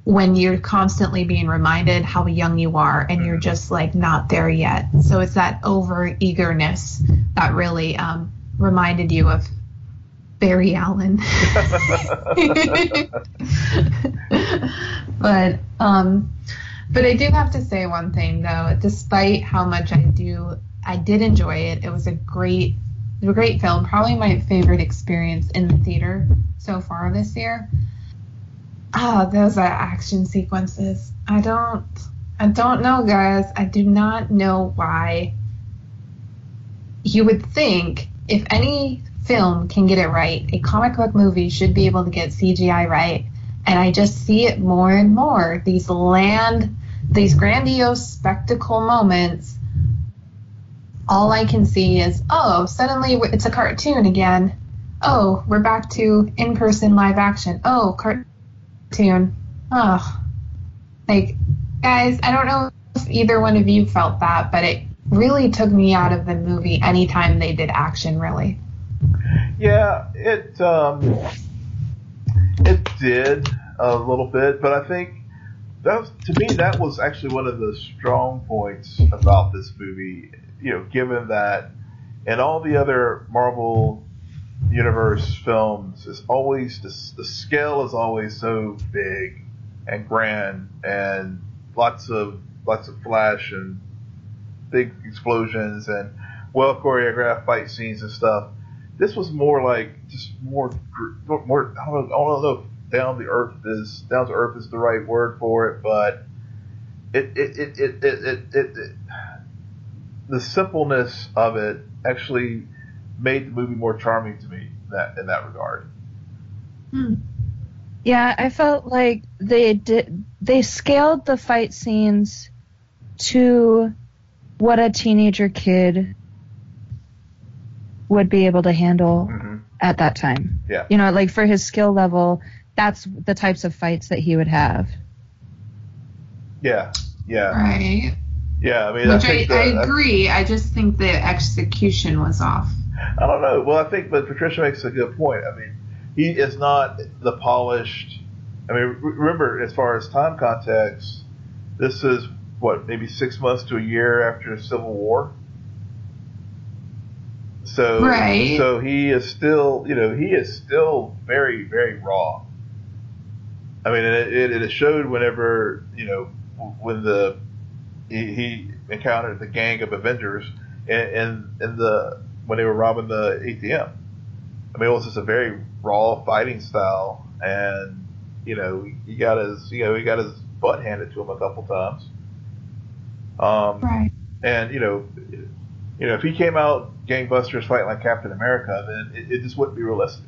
when you're constantly being reminded how young you are and you're just like not there yet. So it's that over eagerness that really um, reminded you of Barry Allen. (laughs) (laughs) (laughs) but um, but I do have to say one thing though. Despite how much I do, I did enjoy it. It was a great, a great film. Probably my favorite experience in the theater so far this year. Ah, those are action sequences. I don't, I don't know, guys. I do not know why. You would think if any film can get it right, a comic book movie should be able to get CGI right and I just see it more and more. These land, these grandiose spectacle moments. All I can see is, oh, suddenly it's a cartoon again. Oh, we're back to in-person live action. Oh, cartoon. Oh, like guys, I don't know if either one of you felt that, but it really took me out of the movie anytime they did action. Really. Yeah, it um, it did a little bit, but I think that was, to me that was actually one of the strong points about this movie. You know, given that in all the other Marvel universe films, it's always the, the scale is always so big and grand and lots of lots of flash and big explosions and well choreographed fight scenes and stuff. This was more like just more more I don't know, I don't know if down the earth is down to earth is the right word for it, but it it it it, it, it, it, it the simpleness of it actually made the movie more charming to me in that in that regard. Hmm. Yeah, I felt like they did they scaled the fight scenes to what a teenager kid would be able to handle Mm-hmm. at that time. Yeah. You know, like for his skill level, that's the types of fights that he would have. Yeah, yeah, Right. yeah. I mean, Which I I, think I that, agree. I just think the execution was off. I don't know. Well, I think, but Patricia makes a good point. I mean, he is not the polished. I mean, re- remember, as far as time context, this is what maybe six months to a year after the Civil War. So, Right. so he is still, you know, he is still very, very raw. I mean, it, it, it showed whenever, you know, when the he, he encountered the gang of Avengers and in, in the when they were robbing the ATM. I mean, it was just a very raw fighting style, and you know, he got his you know he got his butt handed to him a couple times. Um, Right. and you know, you know, if he came out gangbusters fighting like Captain America, then it, it just wouldn't be realistic.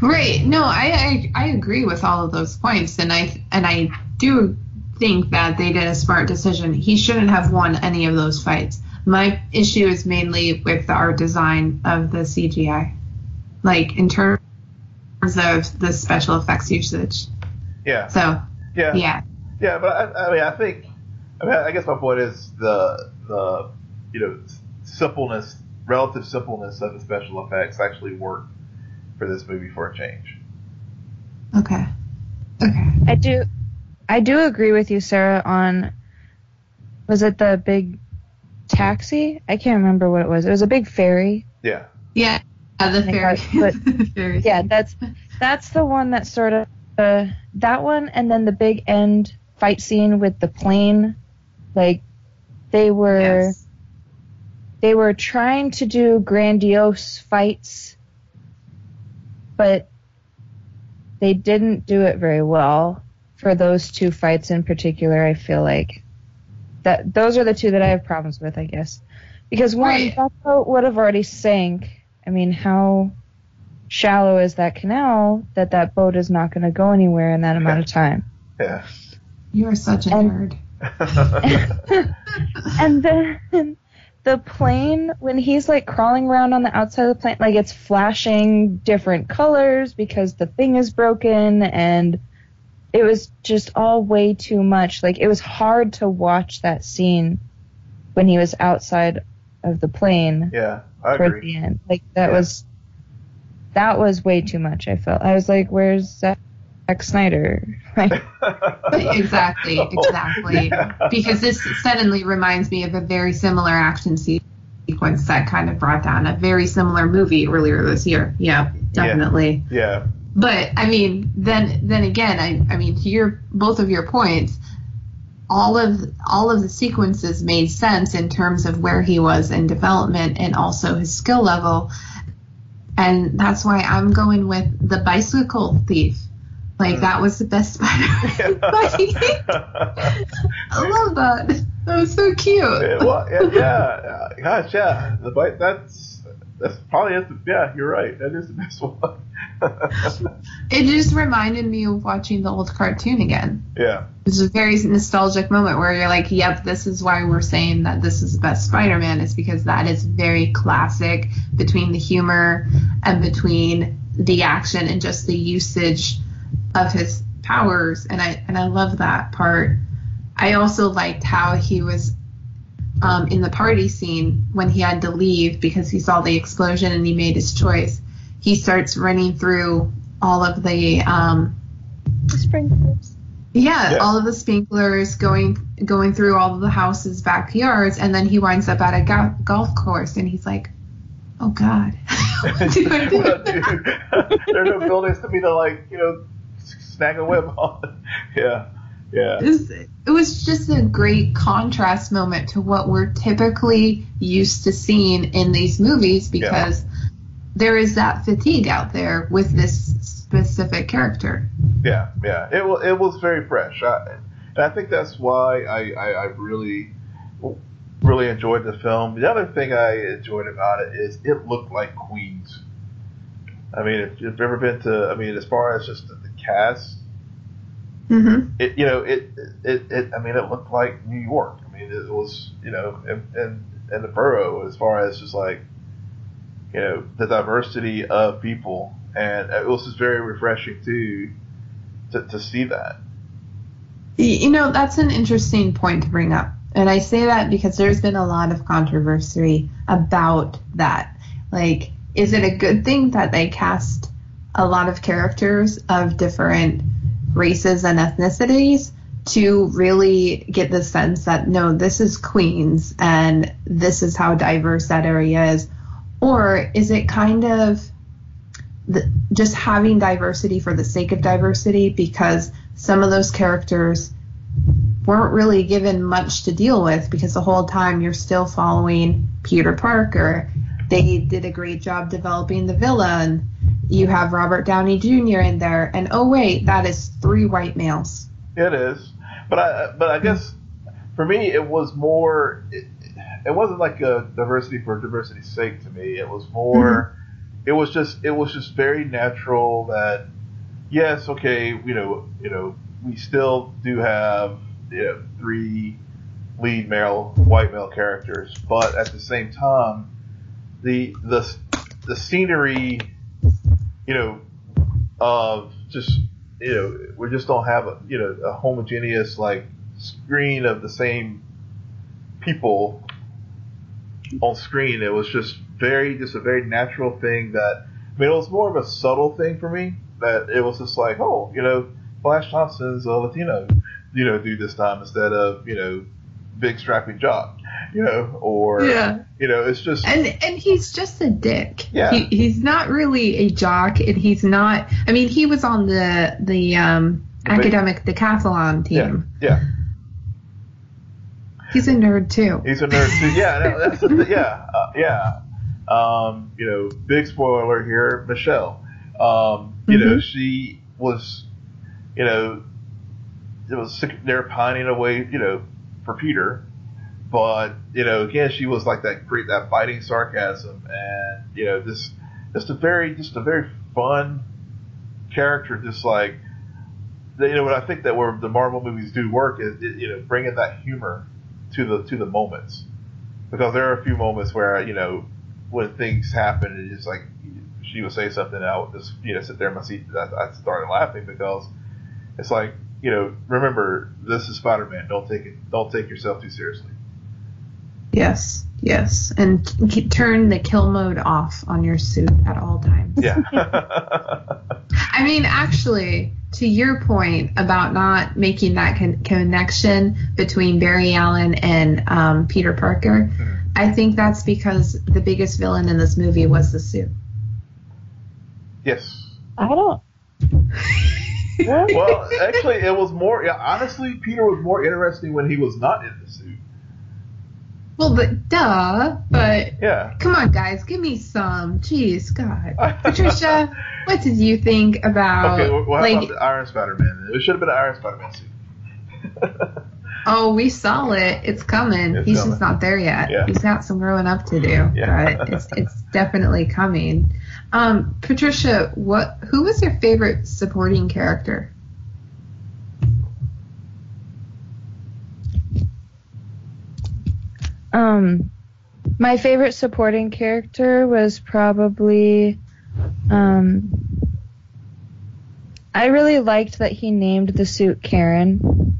Right. No, I, I I agree with all of those points, and I and I do think that they did a smart decision. He shouldn't have won any of those fights. My issue is mainly with the art design of the CGI, like in terms of the special effects usage. Yeah, So yeah, yeah, Yeah, but I, I mean, I think, I mean, I guess my point is the the you know simpleness, relative simpleness of the special effects actually worked for this movie for a change. Okay. Okay. I do, I do agree with you, Sarah. On was it the big taxi? I can't remember what it was. It was a big ferry. Yeah. Yeah. Uh, the think fairy. I- but- (laughs) the. Yeah, that's that's the one that sort of uh, that one, and then the big end fight scene with the plane. Like they were Yes. They were trying to do grandiose fights, but they didn't do it very well for those two fights in particular. I feel like that those are the two that I have problems with, I guess, because one Right. that boat would have already sank. I mean, how shallow is that canal that that boat is not going to go anywhere in that amount of time? Yeah. You are such a And- nerd. (laughs) (laughs) and then the plane when he's like crawling around on the outside of the plane like it's flashing different colors because the thing is broken and it was just all way too much like it was hard to watch that scene when he was outside of the plane yeah, I agree. the end like that Yeah. was that was way too much i felt i was like where's Zack Snyder Right? (laughs) exactly, (laughs) oh, exactly. Yeah. Because this suddenly reminds me of a very similar action se- sequence that kind of brought down a very similar movie earlier this year. Yeah, definitely. Yeah. But I mean, then then again, I I mean, to your both of your points, all of all of the sequences made sense in terms of where he was in development and also his skill level, and that's why I'm going with the bicycle thief. Like that was the best Spider-Man fight. (laughs) (laughs) I love that. That was so cute. Yeah, well, yeah, yeah, gosh, yeah. The bite. That's that's probably is. Yeah, you're right. That is the best one. (laughs) It just reminded me of watching the old cartoon again. yeah, It's a very nostalgic moment where you're like, yep, this is why we're saying that this is the best Spider-Man is because that is very classic between the humor and between the action and just the usage of his powers and I and I love that part. I also liked how he was um, in the party scene when he had to leave because he saw the explosion and he made his choice. He starts running through all of the um, sprinklers yeah, Yeah. all of the sprinklers going going through all of the houses' backyards, and then he winds up at a go- golf course, and he's like, "Oh God, (laughs) what do I do?" (laughs) What do? (laughs) there are no buildings to be the like you know snag a whip on. yeah, yeah, It was, it was just a great contrast moment to what we're typically used to seeing in these movies because there is that fatigue out there with this specific character. yeah, yeah. It was it was very fresh. I, and I think that's why I, I, I really really enjoyed the film. The other thing I enjoyed about it is it looked like Queens. I mean, if you've ever been to, I mean, as far as just the cast, Mm-hmm. it you know it, it it I mean it looked like New York. I mean it was you know and and and the borough as far as just like you know the diversity of people and it was just very refreshing too to to see that. You know, that's an interesting point to bring up. And I say that because there's been a lot of controversy about that. Like, is it a good thing that they cast a lot of characters of different races and ethnicities to really get the sense that no, this is Queens and this is how diverse that area is? Or is it kind of the, just having diversity for the sake of diversity because some of those characters weren't really given much to deal with because the whole time you're still following Peter Parker. They did a great job developing the villain. You have Robert Downey Jr. in there, and oh wait, that is three white males. It is, but I but I guess for me it was more. It, it wasn't like a diversity for diversity's sake to me. It was more. Mm-hmm. It was just it was just very natural that yes, okay, you know, you know, we still do have you know, three lead male white male characters, but at the same time, the the the scenery, you know, of just you know we just don't have a you know a homogeneous like screen of the same people on screen. It was just very just a very natural thing that I mean it was more of a subtle thing for me that it was just like oh you know Flash Thompson's a Latino you know dude this time instead of you know big strapping jock (laughs) you know or Yeah. you know it's just And and he's just a dick. Yeah. He, he's not really a jock, and he's not. I mean, he was on the the um, The big- academic decathlon team. yeah He's a nerd too. He's a nerd too. Yeah, no, that's the yeah, uh, yeah. Um, you know, big spoiler here. Michelle, um, you know, Mhm. she was, you know, it was sick, they're pining away, you know, for Peter, but you know, again, she was like that great, that biting sarcasm, and you know, this, just a very, just a very fun character, just like. You know what I think that where the Marvel movies do work is, you know, bringing that humor to the to the moments because there are a few moments where you know when things happen it's like she would say something and I would just you know sit there in my seat I, I started laughing because it's like you know remember this is Spider-Man don't take it don't take yourself too seriously Yes, yes, and k- turn the kill mode off on your suit at all times. yeah (laughs) I mean, actually, to your point about not making that con- connection between Barry Allen and um, Peter Parker, I think that's because the biggest villain in this movie was the suit. yes I don't. (laughs) Well actually it was more yeah honestly Peter was more interesting when he was not in the suit Well, but duh. But yeah come on, guys, give me some. Jeez, God, Patricia, (laughs) what did you think about okay well, like? about the Iron Spider-Man it should have been an Iron Spider-Man suit (laughs) Oh, we saw it. It's coming. It's He's coming. just not there yet. Yeah. He's got some growing up to do, Yeah. but it's it's definitely coming. Um, Patricia, what? Who was your favorite supporting character? Um, my favorite supporting character was probably, um, I really liked that he named the suit Karen.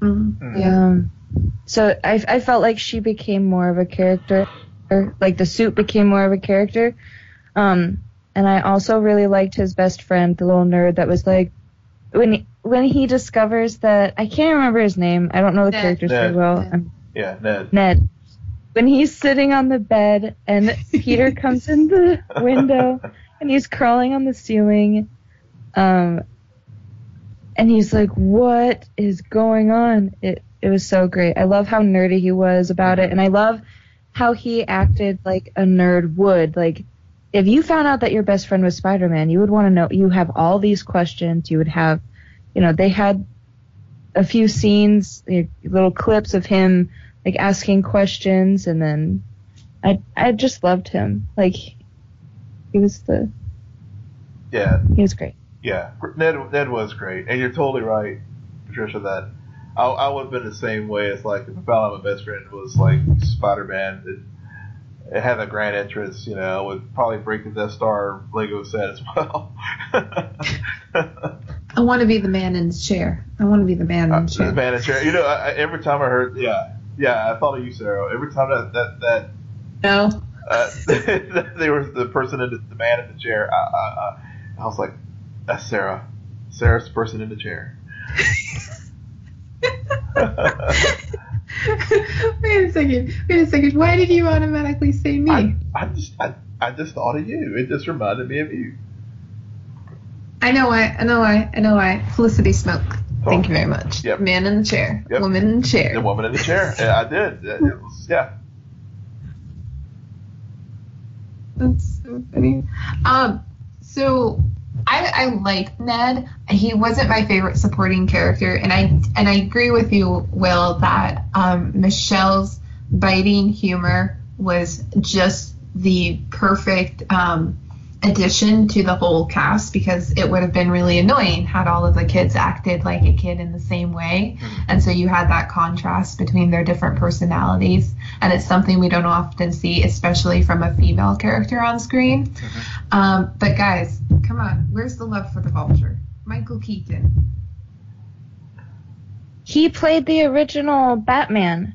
Mm, Mhm. Yeah. Um, so I, I felt like she became more of a character, like the suit became more of a character. Um, and I also really liked his best friend, the little nerd that was like, when he, when he discovers that I can't remember his name. I don't know the Ned. characters Ned. very well. Ned. I'm yeah Ned Ned. When he's sitting on the bed and Peter (laughs) comes in the window and he's crawling on the ceiling, um, and he's like, "What is going on?" It it was so great. I love how nerdy he was about it, and I love how he acted like a nerd would. Like, if you found out that your best friend was Spider-Man, you would want to know. You have all these questions. You would have, you know, they had a few scenes, you know, little clips of him like asking questions, and then I I just loved him. Like, he was the yeah he was great. Yeah, Ned Ned was great, and you're totally right, Patricia. That I, I would have been the same way. It's like if I found my best friend was like Spider Man, it, it had a grand entrance. You know, would probably break the Death Star Lego set as well. (laughs) I want to be the man in the chair. I want to be the man in the chair. Manager, you know, I, every time I heard, yeah, yeah, I thought of you, Sarah. Every time that that that No. uh, (laughs) they were the person in the, the man in the chair, I, I, I, I was like, that's Sarah. Sarah's the person in the chair. (laughs) wait a second. Wait a second. Why did you automatically say me? I, I just I, I just thought of you. It just reminded me of you. I know why. I know why. I know why. Felicity Smoak. Thank Oh. you very much. Yep. Man in the chair. Yep. Woman in the chair. The woman in the chair. (laughs) Yeah, I did. It it was yeah. That's so funny. Um, so I, I like Ned. He wasn't my favorite supporting character, and I and I agree with you, Will, that um, Michelle's biting humor was just the perfect um, addition to the whole cast because it would have been really annoying had all of the kids acted like a kid in the same way. And so you had that contrast between their different personalities. And it's something we don't often see, especially from a female character on screen. Um, but guys, come on, where's the love for the vulture? Michael Keaton. He played the original Batman.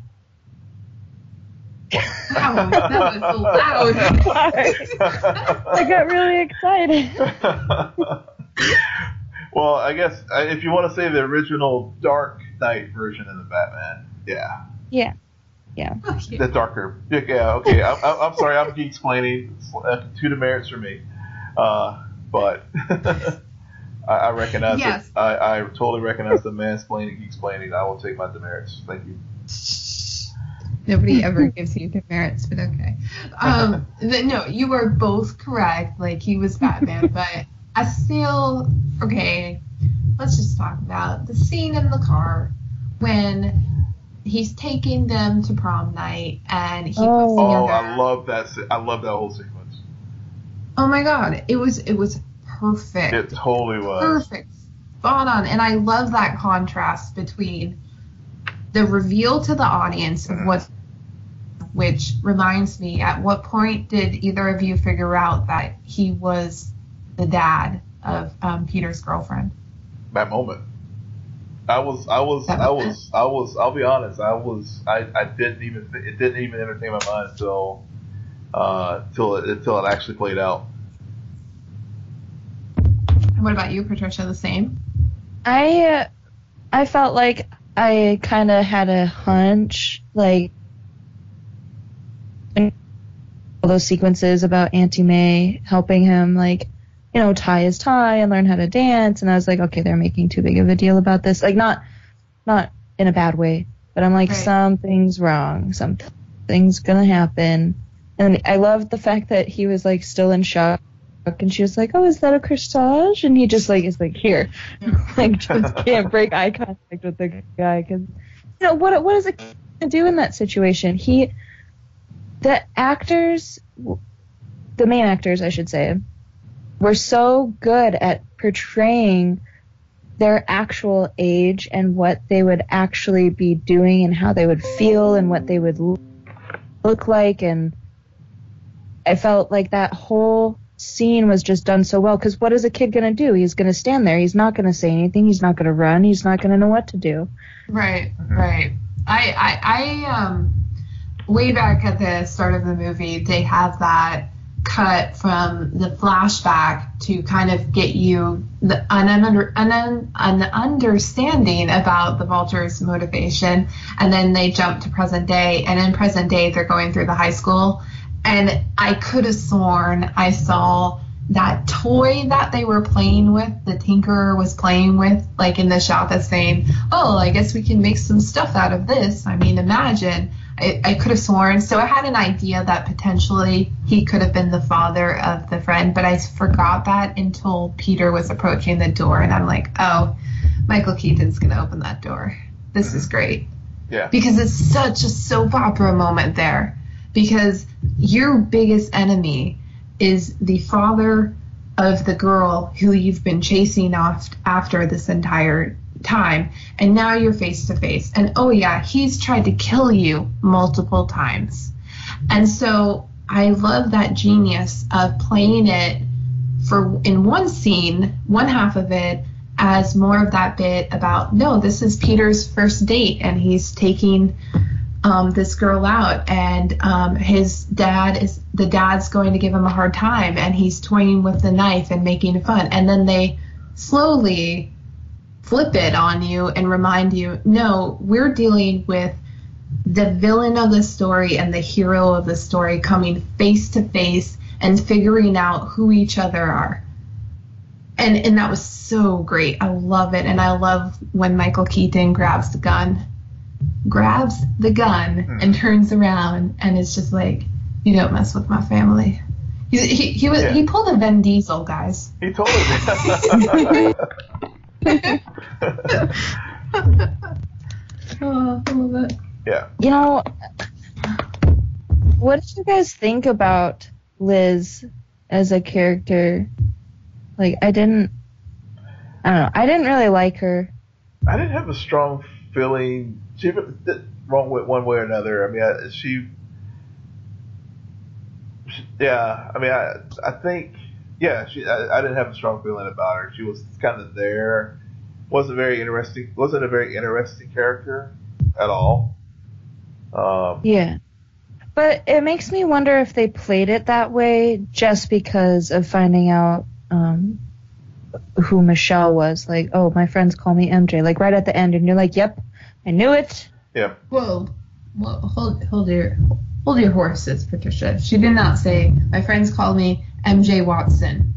Wow, that was loud. (laughs) I got really excited. (laughs) well, I guess uh, if you want to say the original Dark Knight version of the Batman, yeah. Yeah. Yeah. Okay. The darker. Yeah, yeah, okay. I'm, I'm I'm sorry, I'm geek explaining. Uh, two demerits for me. Uh, but (laughs) I, I recognize Yes. it. I, I totally recognize the mansplaining, geek explaining. I will take my demerits. Thank you. Nobody (laughs) ever gives you demerits, but okay. Um, (laughs) the, no, you were both correct. Like he was Batman, (laughs) but I still okay. Let's just talk about the scene in the car when he's taking them to prom night and he Oh. puts Oh. I love that. I love that whole sequence. Oh my god, it was it was perfect. It totally was. perfect spot on and i love that contrast between the reveal to the audience of what which reminds me at what point did either of you figure out that he was the dad of um, peter's girlfriend that moment. I was, I was, I was, I was. I'll be honest. I was, I, I didn't even, it didn't even entertain my mind until, uh, till it, until it actually played out. and what about you patricia the same I uh, I felt like I kind of had a hunch, like in all those sequences about Auntie May helping him, like you know, tie his tie and learn how to dance, and I was like, okay, they're making too big of a deal about this, like not not in a bad way, but I'm like Right. something's wrong, something's gonna happen, and I loved the fact that he was like still in shock. And she was like, "Oh, is that a corsage?" And he just like is like, "Here, (laughs) like just can't break eye contact with the guy because you know what what does a kid do in that situation he the actors the main actors i should say were so good at portraying their actual age and what they would actually be doing and how they would feel and what they would look like. And i felt like that whole scene was just done so well because what is a kid going to do? He's going to stand there. He's not going to say anything. He's not going to run. He's not going to know what to do. Right, right. I, I, I, um, way back at the start of the movie, they have that cut from the flashback to kind of get you the an, an, an understanding about the vulture's motivation, and then they jump to present day, and in present day, they're going through the high school, and I could have sworn I saw that toy that they were playing with, the Tinkerer was playing with, like in the shop, that's saying, "Oh, I guess we can make some stuff out of this." I mean, imagine. I, I could have sworn. So I had an idea that potentially he could have been the father of the friend, but I forgot that until Peter was approaching the door, and I'm like, "Oh, Michael Keaton's gonna open that door. This is mm-hmm. great." Yeah. because it's such a soap opera moment there because your biggest enemy is the father of the girl who you've been chasing off after this entire time and now you're face to face and oh yeah he's tried to kill you multiple times. And so i love that genius of playing it for in one scene one half of it as more of that bit about no this is peter's first date and he's taking um, this girl out and um, his dad is the dad's going to give him a hard time and he's toying with the knife and making fun. And then they slowly flip it on you and remind you no we're dealing with the villain of the story and the hero of the story coming face to face and figuring out who each other are. And and that was so great. I love it. And i love when michael keaton grabs the gun grabs the gun hmm. and turns around and is just like you don't mess with my family. He, he, he was Yeah. he pulled a Vin Diesel guys. He totally did. (laughs) (laughs) oh, I love it yeah. You know, what did you guys think about Liz as a character? Like, I didn't, I don't know, I didn't really like her. I didn't have a strong feeling. She did wrong with one way or another. I mean, I, she, she- yeah. I mean, I, I think yeah, she. I, I didn't have a strong feeling about her. She was kind of there. wasn't very interesting. wasn't a very interesting character at all. Um, Yeah. But it makes me wonder if they played it that way just because of finding out um, who Michelle was. Like, oh, my friends call me MJ. Like right at the end, and you're like, yep, I knew it. yeah, Whoa, well, hold hold your hold your horses, Patricia. She did not say my friends call me MJ Watson.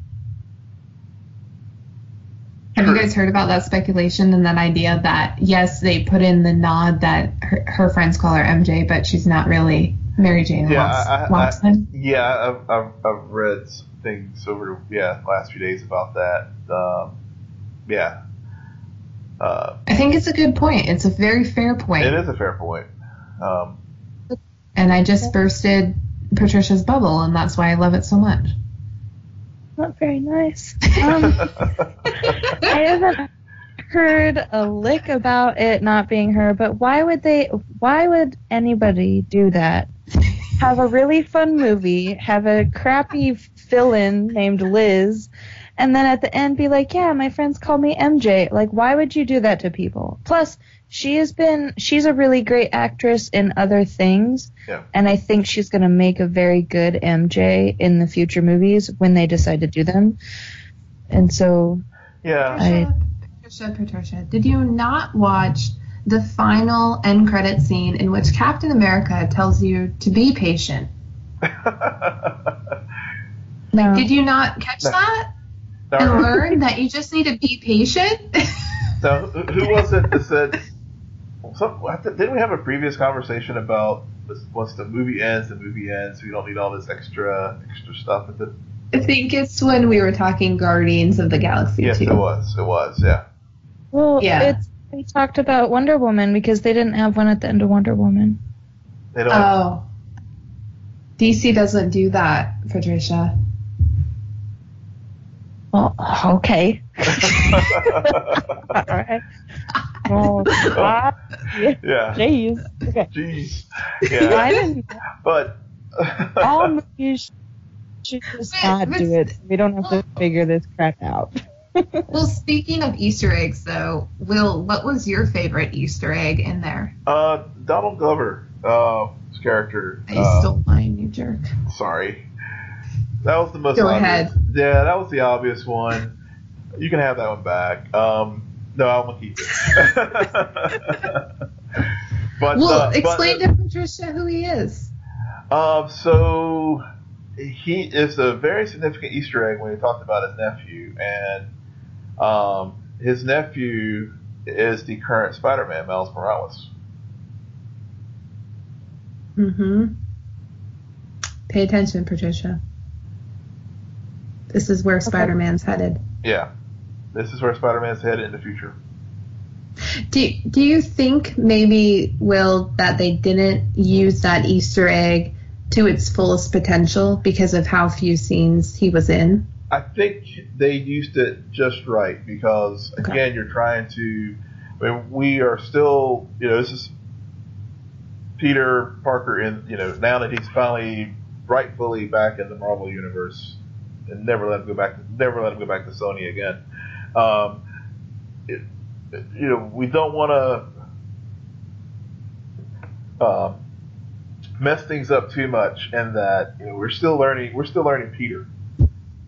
Have you guys heard about that speculation and that idea that yes, they put in the nod that her, her friends call her MJ, but she's not really Mary Jane Yeah, Watts- I- I- I- Watson? yeah. I've, I've, I've read things over yeah last few days about that. Um, yeah, uh, I think it's a good point. It's a very fair point. it is a fair point. Um, And I just bursted Patricia's bubble, and that's why I love it so much. Not very nice. Um, (laughs) I haven't heard a lick about it not being her, but why would they? Why would anybody do that? Have a really fun movie, have a crappy fill-in named Liz, and then at the end be like, "Yeah, my friends call me MJ." Like, why would you do that to people? Plus, she has been she's a really great actress in other things, Yeah. and I think she's going to make a very good MJ in the future movies when they decide to do them. And so yeah, I- Patricia, Patricia, did you not watch the final end credit scene in which Captain America tells you to be patient? (laughs) no. Did you not catch No. that and learn that you just need to be patient? (laughs) Now, who who was it that said? Some, didn't we have a previous conversation about this, once the movie ends, the movie ends. So we don't need all this extra extra stuff. At the, I think it's when we were talking Guardians of the Galaxy yes, 2. it was. It was. Yeah. well, Yeah. it's we talked about Wonder Woman because they didn't have one at the end of Wonder Woman. They don't. Oh. DC doesn't do that, Patricia. Well, okay. (laughs) (laughs) All right. (laughs) Well, ah, yeah. yeah. Jeez. Okay. Jeez. (laughs) I Yeah. didn't. But. All (laughs) movies should just not do it. We don't have to figure this crap out. Well, speaking of Easter eggs, though, Will, what was your favorite Easter egg in there? uh, Donald Glover, uh, his character. I uh, stole mine, you jerk. Sorry. That was the most Go obvious. ahead. Yeah, that was the obvious one. You can have that one back. Um, no, I'm gonna keep it. (laughs) but well, uh, explain but, to Patricia who he is. Um, so he is a very significant Easter egg when he talked about his nephew, and um, his nephew is the current Spider-Man, Miles Morales. Mm-hmm. Pay attention, Patricia. This is where Spider-Man's headed. Yeah, this is where Spider-Man's headed in the future. Do, do you think maybe, Will, that they didn't use that Easter egg to its fullest potential because of how few scenes he was in? I think they used it just right because Okay. again, you're trying to. I mean, we are still, you know, this is Peter Parker in, you know, now that he's finally rightfully back in the Marvel universe, and never let him go back, never let him go back to Sony again. Um, it, you know, we don't want to um, mess things up too much, and that you know we're still learning, we're still learning Peter.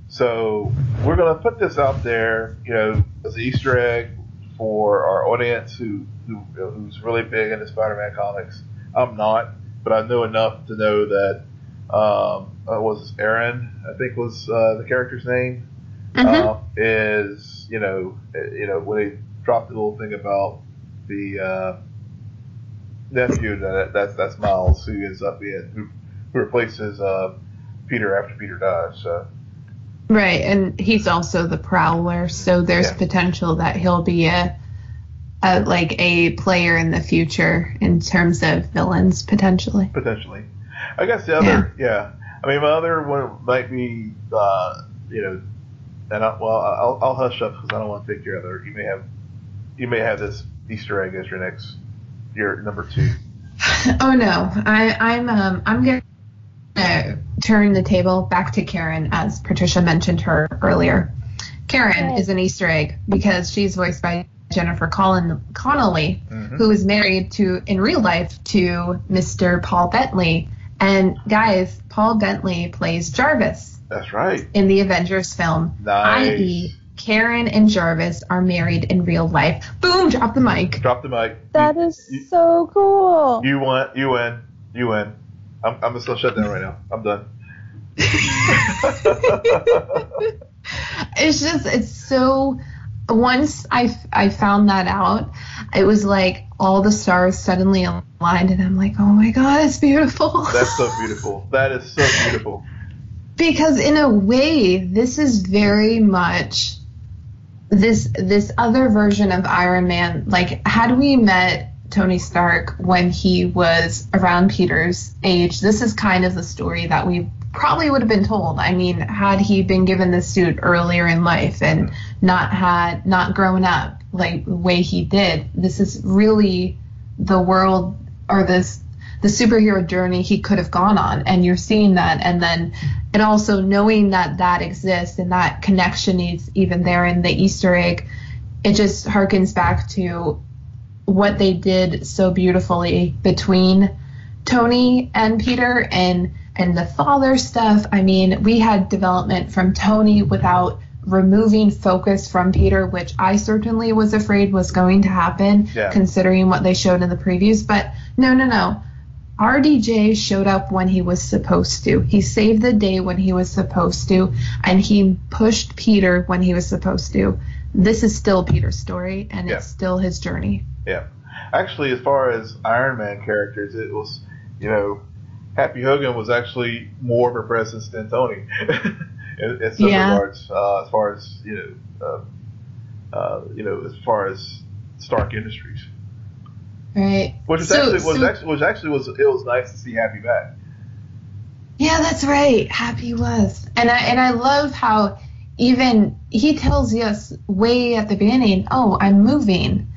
So we're gonna put this out there, you know, as an Easter egg for our audience who, who who's really big into Spider-Man comics. I'm not, but I know enough to know that um, uh, was Aaron, I think was uh, the character's name, uh, is you know you know when he dropped the little thing about the uh, nephew that that's that's Miles who ends up being who, who replaces uh, Peter after Peter dies. So. Right, and he's also the Prowler, so there's Yeah. potential that he'll be a, a like a player in the future in terms of villains potentially. potentially. I guess the other, yeah. I mean, my other one might be, uh, you know, and I, well, I'll, I'll hush up because I don't want to take your other. You may have, you may have this Easter egg as your next, your number two. (laughs) Oh no, I, I'm um, I'm gonna to turn the table back to Karen, as Patricia mentioned her earlier. Karen is an Easter egg because she's voiced by Jennifer Collin- Connelly, Mhm. who is married to, in real life, to Mr. Paul Bettany. And guys, Paul Bettany plays Jarvis That's right. in the Avengers film, Nice. i.e., Karen and Jarvis are married in real life. Boom! Drop the mic. Drop the mic. That you, is you, so cool. you win. You win. You win. I'm, I'm gonna shut down right now. I'm done. (laughs) it's just it's so once I, I found that out it was like all the stars suddenly aligned and i'm like oh my god it's beautiful That's so (laughs) beautiful. That is so beautiful. Because in a way this is very much this this other version of iron man. Like had we met tony stark when he was around peter's age this is kind of the story that we probably would have been told. I mean had he been given the suit earlier in life and not had not grown up like the way he did this is really the world or this the superhero journey he could have gone on. And you're seeing that. And then and also knowing that that exists and that connection is even there in the easter egg it just harkens back to what they did so beautifully between tony and peter and and the father stuff. I mean we had development from tony without removing focus from peter which i certainly was afraid was going to happen Yeah. considering what they showed in the previews. But no no no RDJ showed up when he was supposed to. He saved the day when he was supposed to, and he pushed Peter when he was supposed to. This is still Peter's story, and Yeah. it's still his journey. Yeah. Actually, as far as Iron Man characters, it was, you know, Happy Hogan was actually more of a presence than Tony (laughs) in, in some Yeah. regards. Uh, as far as you know, uh, uh, you know, as far as Stark Industries, Right. which was So- actually was so- actually which actually was it was nice to see Happy back. Yeah, that's right. Happy was. And I and I love how even he tells us way at the beginning, "Oh, I'm moving."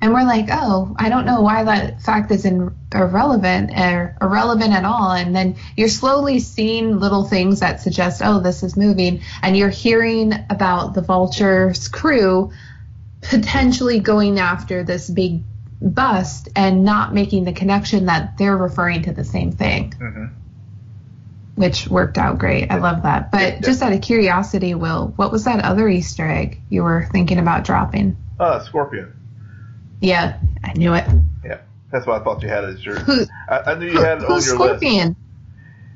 And we're like, "Oh, I don't know why that fact is in, irrelevant or irrelevant at all." And then you're slowly seeing little things that suggest, "Oh, this is moving." And you're hearing about the Vulture's crew potentially going after this big bust and not making the connection that they're referring to the same thing hmm which worked out great. I love that. But Yeah. just out of curiosity, Will, what was that other Easter egg you were thinking about dropping? Uh, Scorpion. Yeah, I knew it. Yeah, that's what I thought you had as your. Who, I, I knew you had it on your list. Scorpion?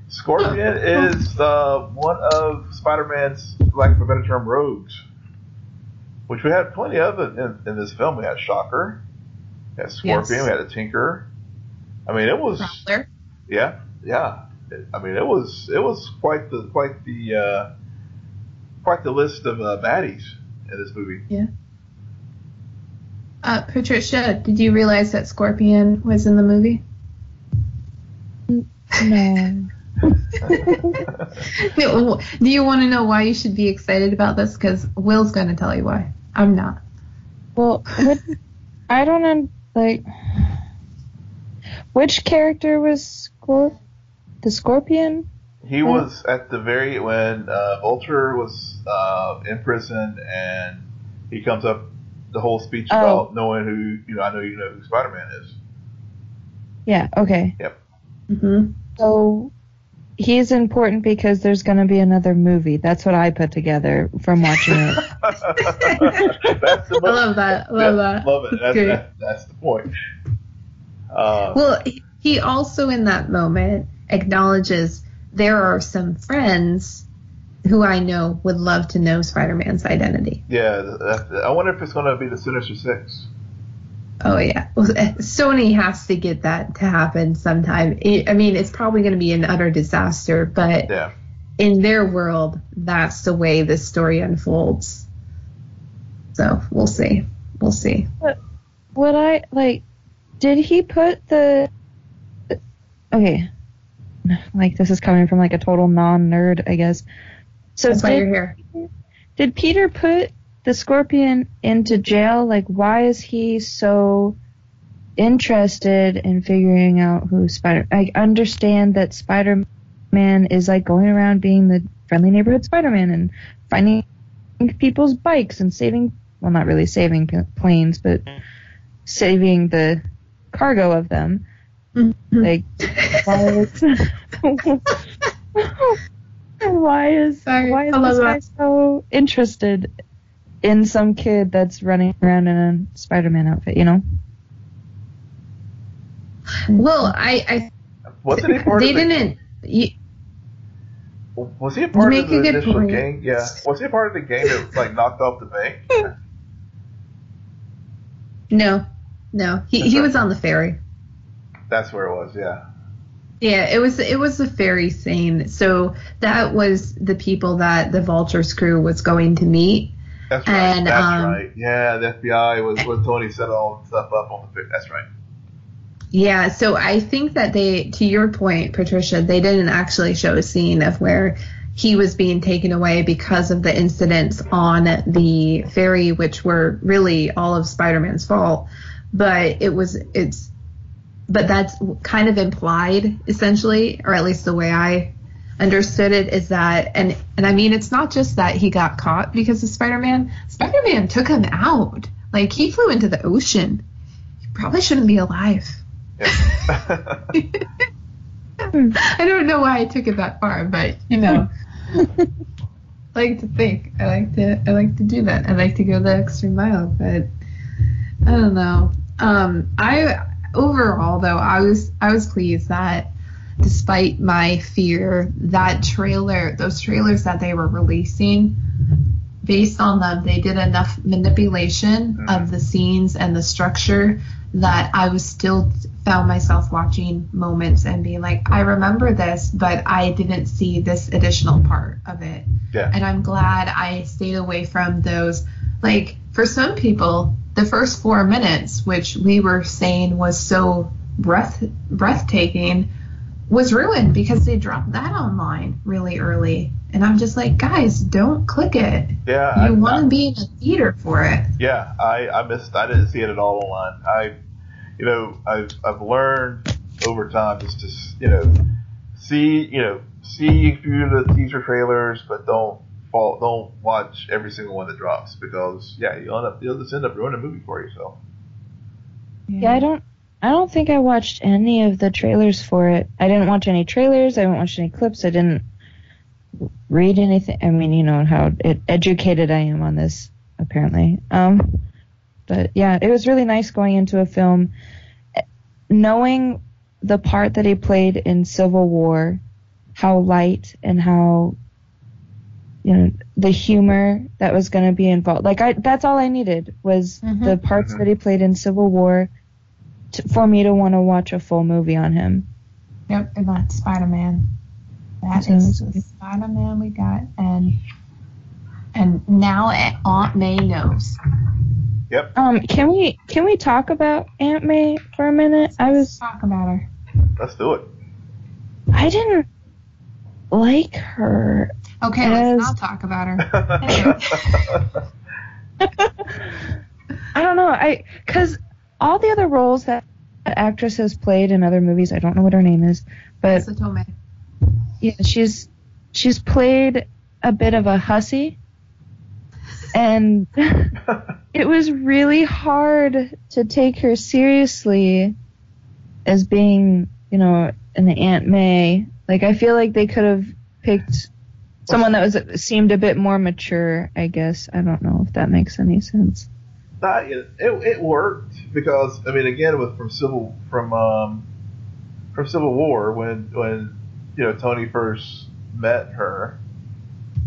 Scorpion is uh, one of Spider-Man's, for lack of a better term, rogues, which we had plenty of in, in, in this film. We had Shocker, we had Scorpion, Yes. we had a Tinker. I mean, it was Prowler. yeah, yeah. I mean, it was it was quite the quite the uh, quite the list of uh, baddies in this movie. Yeah. Uh, Patricia, did you realize that Scorpion was in the movie? No. (laughs) No, Do you want to know why you should be excited about this? Because Will's going to tell you why. I'm not. Well, what, I don't un, like. Which character was Scorp? The Scorpion? He was at the very when uh, Vulture was uh, in prison, and he comes up the whole speech Oh. about knowing who you know. I know you know who Spider Man is. Yeah. Okay. Yep. hmm So he's important because there's going to be another movie. That's what I put together from watching it. (laughs) that's the I love that. I love yeah, that. Love it. That's, Great. that's, that's the point. Uh, Well, he also in that moment acknowledges there are some friends who I know would love to know Spider-Man's identity. yeah, I wonder if it's going to be the Sinister Six. Oh yeah, well, eh, Sony has to get that to happen sometime. It, I mean, it's probably going to be an utter disaster, but Yeah. in their world, that's the way this story unfolds. So we'll see. We'll see. What I like? Did he put the? Okay, like this is coming from like a total non-nerd, I guess. So That's why did, you're here. did Peter put the Scorpion into jail? Like, why is he so interested in figuring out who Spider? I understand that Spider-Man is like going around being the friendly neighborhood Spider-Man and finding people's bikes and saving, well, not really saving planes, but saving the cargo of them. Mm-hmm. Like, why is, (laughs) (laughs) why is, Sorry, why is this guy so interested in some kid that's running around in a Spider-Man outfit, you know? Well, I, Wasn't he I part they of the, didn't. You, Was he a part make of the a good initial point. gang? Yeah. Was he a part of the gang that like knocked off the bank? (laughs) no, no, he That's he right. was on the ferry. That's where it was. Yeah. Yeah, it was it was the ferry scene. So that was the people that the vulture crew was going to meet. That's right. And, That's um, right. Yeah, the FBI was when Tony set all the stuff up on the. That's right. Yeah, so I think that they, to your point, Patricia, they didn't actually show a scene of where he was being taken away because of the incidents on the ferry, which were really all of Spider-Man's fault. But it was, it's, but that's kind of implied, essentially, or at least the way I understood it is that, and and I mean, it's not just that he got caught because of Spider-Man. Spider-Man took him out. Like he flew into the ocean. He probably shouldn't be alive. Yeah. (laughs) (laughs) I don't know why I took it that far, but you know, (laughs) I like to think. I like to. I like to do that. I like to go the extra mile, but I don't know. Um, I overall though, I was I was pleased that despite my fear, that trailer, those trailers that they were releasing, based on them, they did enough manipulation of mm-hmm. the scenes and the structure that I was still found myself watching moments and being like, I remember this, but I didn't see this additional part of it. yeah. And I'm glad I stayed away from those. Like, for some people, the first four minutes, which we were saying was so breath breathtaking, was ruined because they dropped that online really early. And I'm just like, guys, don't click it. Yeah. You want to be in a theater for it. Yeah, I, I missed. I didn't see it at all online. I, you know, I've I've learned over time just to you know see you know see a few of the teaser trailers, but don't fall don't watch every single one that drops because yeah, you'll end up you'll just end up ruining a movie for yourself. Yeah, I don't. I don't think I watched any of the trailers for it. I didn't watch any trailers. I didn't watch any clips. I didn't read anything. I mean, you know how it, educated I am on this, apparently. Um, but yeah, it was really nice going into a film, knowing the part that he played in Civil War, how light and how you know the humor that was going to be involved. Like I, that's all I needed was Mhm. the parts Mhm. that he played in Civil War to, for me to want to watch a full movie on him. Yep, and that's Spider Man. That So- is the Spider Man we got, and and now Aunt May knows. Yep, Um, can we can we talk about Aunt May for a minute? I was Talk about her. let's do it. I didn't like her. Okay, As- let's not talk about her. (laughs) (laughs) I don't know. I because all the other roles that that actress has played in other movies, I don't know what her name is, but Satome. yeah, she's she's played a bit of a hussy, and (laughs) it was really hard to take her seriously as being, you know, an Aunt May. Like I feel like they could have picked someone that was seemed a bit more mature. I guess I don't know if that makes any sense. It, it, worked because I mean again with from civil from um, from Civil War when when you know Tony first met her,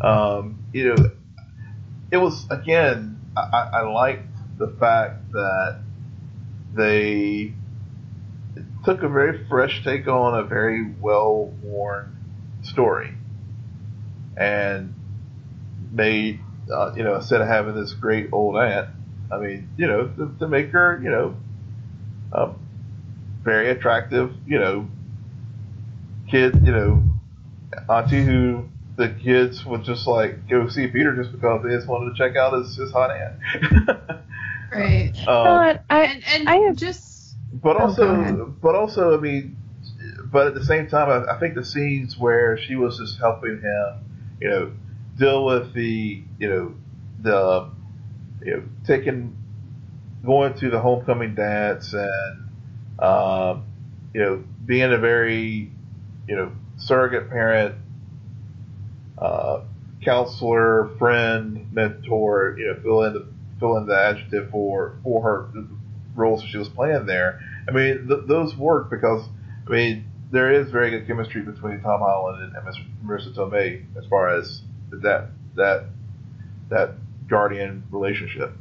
um, you know it was again I, I I liked the fact that they took a very fresh take on a very well worn story and made uh, you know instead of having this great old aunt I mean, you know, to, to make her, you know, a very attractive, you know, kid, you know, auntie who the kids would just like go see Peter just because they just wanted to check out his, his hot aunt. (laughs) Right. (laughs) um, but I And and I have- just but Oh, also, ahead. but also, I mean, but at the same time, I, I think the scenes where she was just helping him, you know, deal with the, you know, the, you know, taking, going to the homecoming dance and, um, you know, being a very, you know, surrogate parent, uh, counselor, friend, mentor, you know, fill in the fill in the adjective for for her roles she was playing there. I mean, th- those work because I mean there is very good chemistry between Tom Holland and, Marisa Tomei as far as that that that guardian relationship.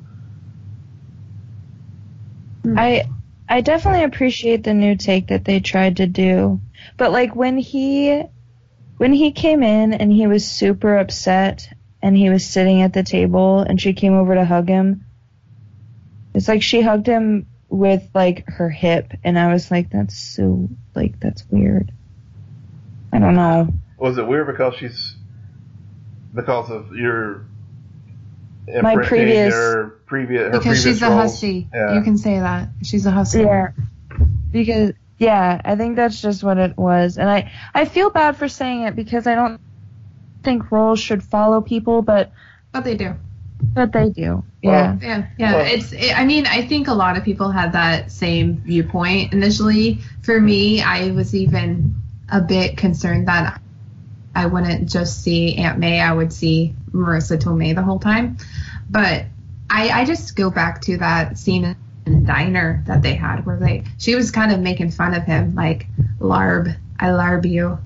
Hmm. I I definitely appreciate the new take that they tried to do. But like when he when he came in and he was super upset and he was sitting at the table and she came over to hug him, it's like she hugged him with like her hip and I was like that's so like that's weird. I don't know. Was it weird because she's because of your My previous- your previous her because previous she's a roles? hussy. Yeah. You can say that. She's a hussy. Yeah. Because yeah, I think that's just what it was. And I I feel bad for saying it because I don't think roles should follow people, but But they do. but they do. Well, Yeah. Yeah, yeah. Well- it's. It, I mean, I think a lot of people had that same viewpoint initially. For me, I was even a bit concerned that I wouldn't just see Aunt May. I would see Marisa Tomei the whole time. But I, I just go back to that scene in the diner that they had where they she was kind of making fun of him, like Larb, I larb you.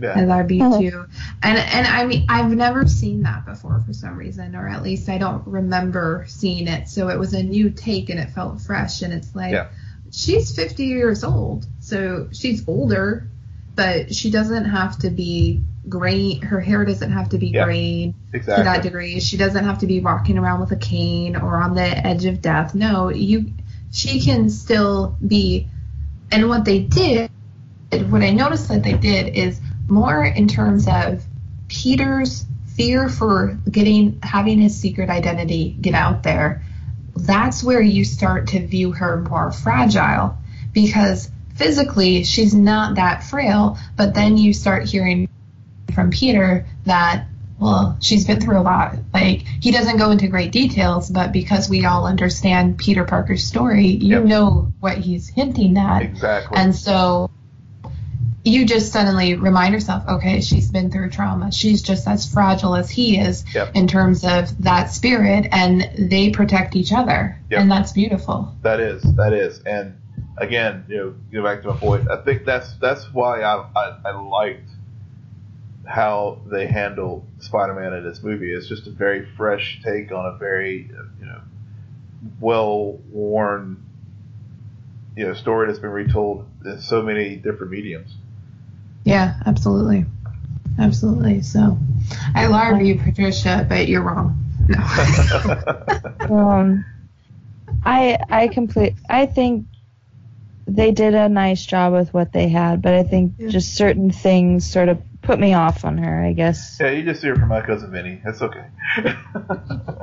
I yeah. love you Mhm. too. And and I mean I've never seen that before for some reason, or at least I don't remember seeing it. So it was a new take and it felt fresh. And it's like Yeah. she's 50 years old, so she's older, but she doesn't have to be green. Her hair doesn't have to be Yeah. green to that degree. She doesn't have to be walking around with a cane or on the edge of death. No, you she can still be and what they did what I noticed that they did is more in terms of Peter's fear for getting having his secret identity get out there. That's where you start to view her more fragile because physically she's not that frail, but then you start hearing from Peter that well, she's been through a lot. Like he doesn't go into great details, but because we all understand Peter Parker's story, you Yep. know what he's hinting at. Exactly. And so you just suddenly remind yourself, okay, she's been through trauma. She's just as fragile as he is Yep. in terms of that spirit, and they protect each other. Yep. And that's beautiful. That is, that is, and again, you know, go back to my point. I think that's that's why I I, I liked how they handle Spider-Man in this movie. It's just a very fresh take on a very uh, you know well-worn you know story that's been retold in so many different mediums. Yeah, absolutely. Absolutely. So I love you, Patricia, but you're wrong. No. (laughs) Um, I I complete. I think they did a nice job with what they had, but I think Yeah. just certain things sort of put me off on her. I guess. yeah, you just hear from my cousin Vinny. That's okay. (laughs)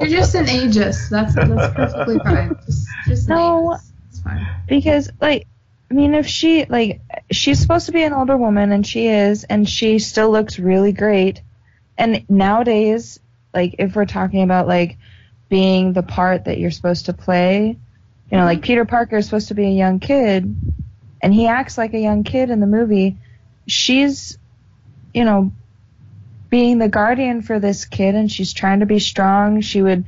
You're just an ageist. That's that's perfectly fine. (laughs) Just, just No. It's fine. because like I mean if she like she's supposed to be an older woman and she is and she still looks really great and nowadays like if we're talking about like being the part that you're supposed to play you know like mm-hmm. Peter Parker is supposed to be a young kid and he acts like a young kid in the movie she's you know being the guardian for this kid and she's trying to be strong she would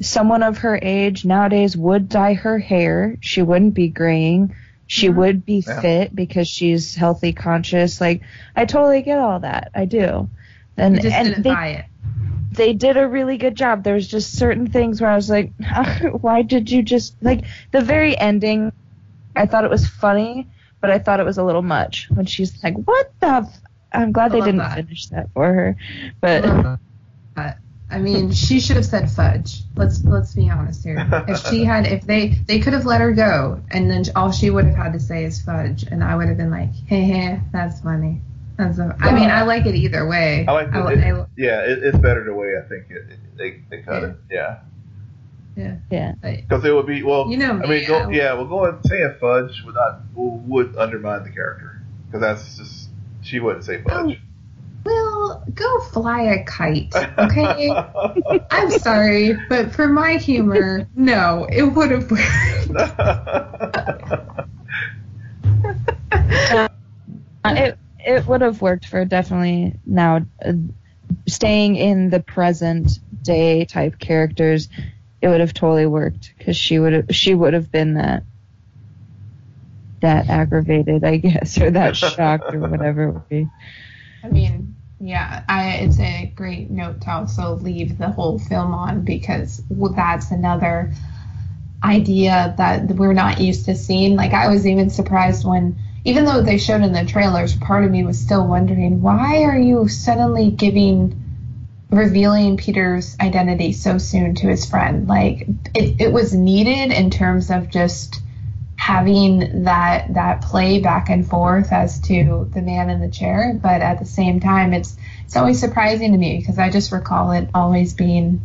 someone of her age nowadays would dye her hair. She wouldn't be graying. She Mhm. would be Yeah. fit because she's healthy conscious. Like I totally get all that. I do. And You just and didn't they buy it. they did a really good job. There's just certain things where I was like, (laughs) why did you just like the very ending? I thought it was funny, but I thought it was a little much when she's like, "What the?" F-? I'm glad I they didn't that. finish that for her, but But I mean, she should have said fudge. Let's let's be honest here. If she had, if they they could have let her go, and then all she would have had to say is fudge, and I would have been like, hey, hey, that's funny. That's a, I mean, I like it either way. I like the, I, it- I, yeah, it, it's better the way I think it, it, they they cut it. Yeah, yeah. yeah. Because it would be well. You know I me, mean, go, I- yeah, well, going saying fudge would not would undermine the character. because that's just she wouldn't say fudge. Well, go fly a kite, okay? (laughs) I'm sorry, but for my humor, no, it would have Uh, (laughs) it it would have worked for definitely now uh, staying in the present day type characters. It would have totally worked because she would have she would have been that that aggravated, I guess, or that (laughs) shocked or whatever it would be. I mean, yeah, I, it's a great note to also leave the whole film on because well, that's another idea that we're not used to seeing. Like, I was even surprised when, even though they showed in the trailers, part of me was still wondering why are you suddenly giving, revealing Peter's identity so soon to his friend? Like, it, it was needed in terms of just having that that play back and forth as to the man in the chair but at the same time it's it's always surprising to me because i just recall it always being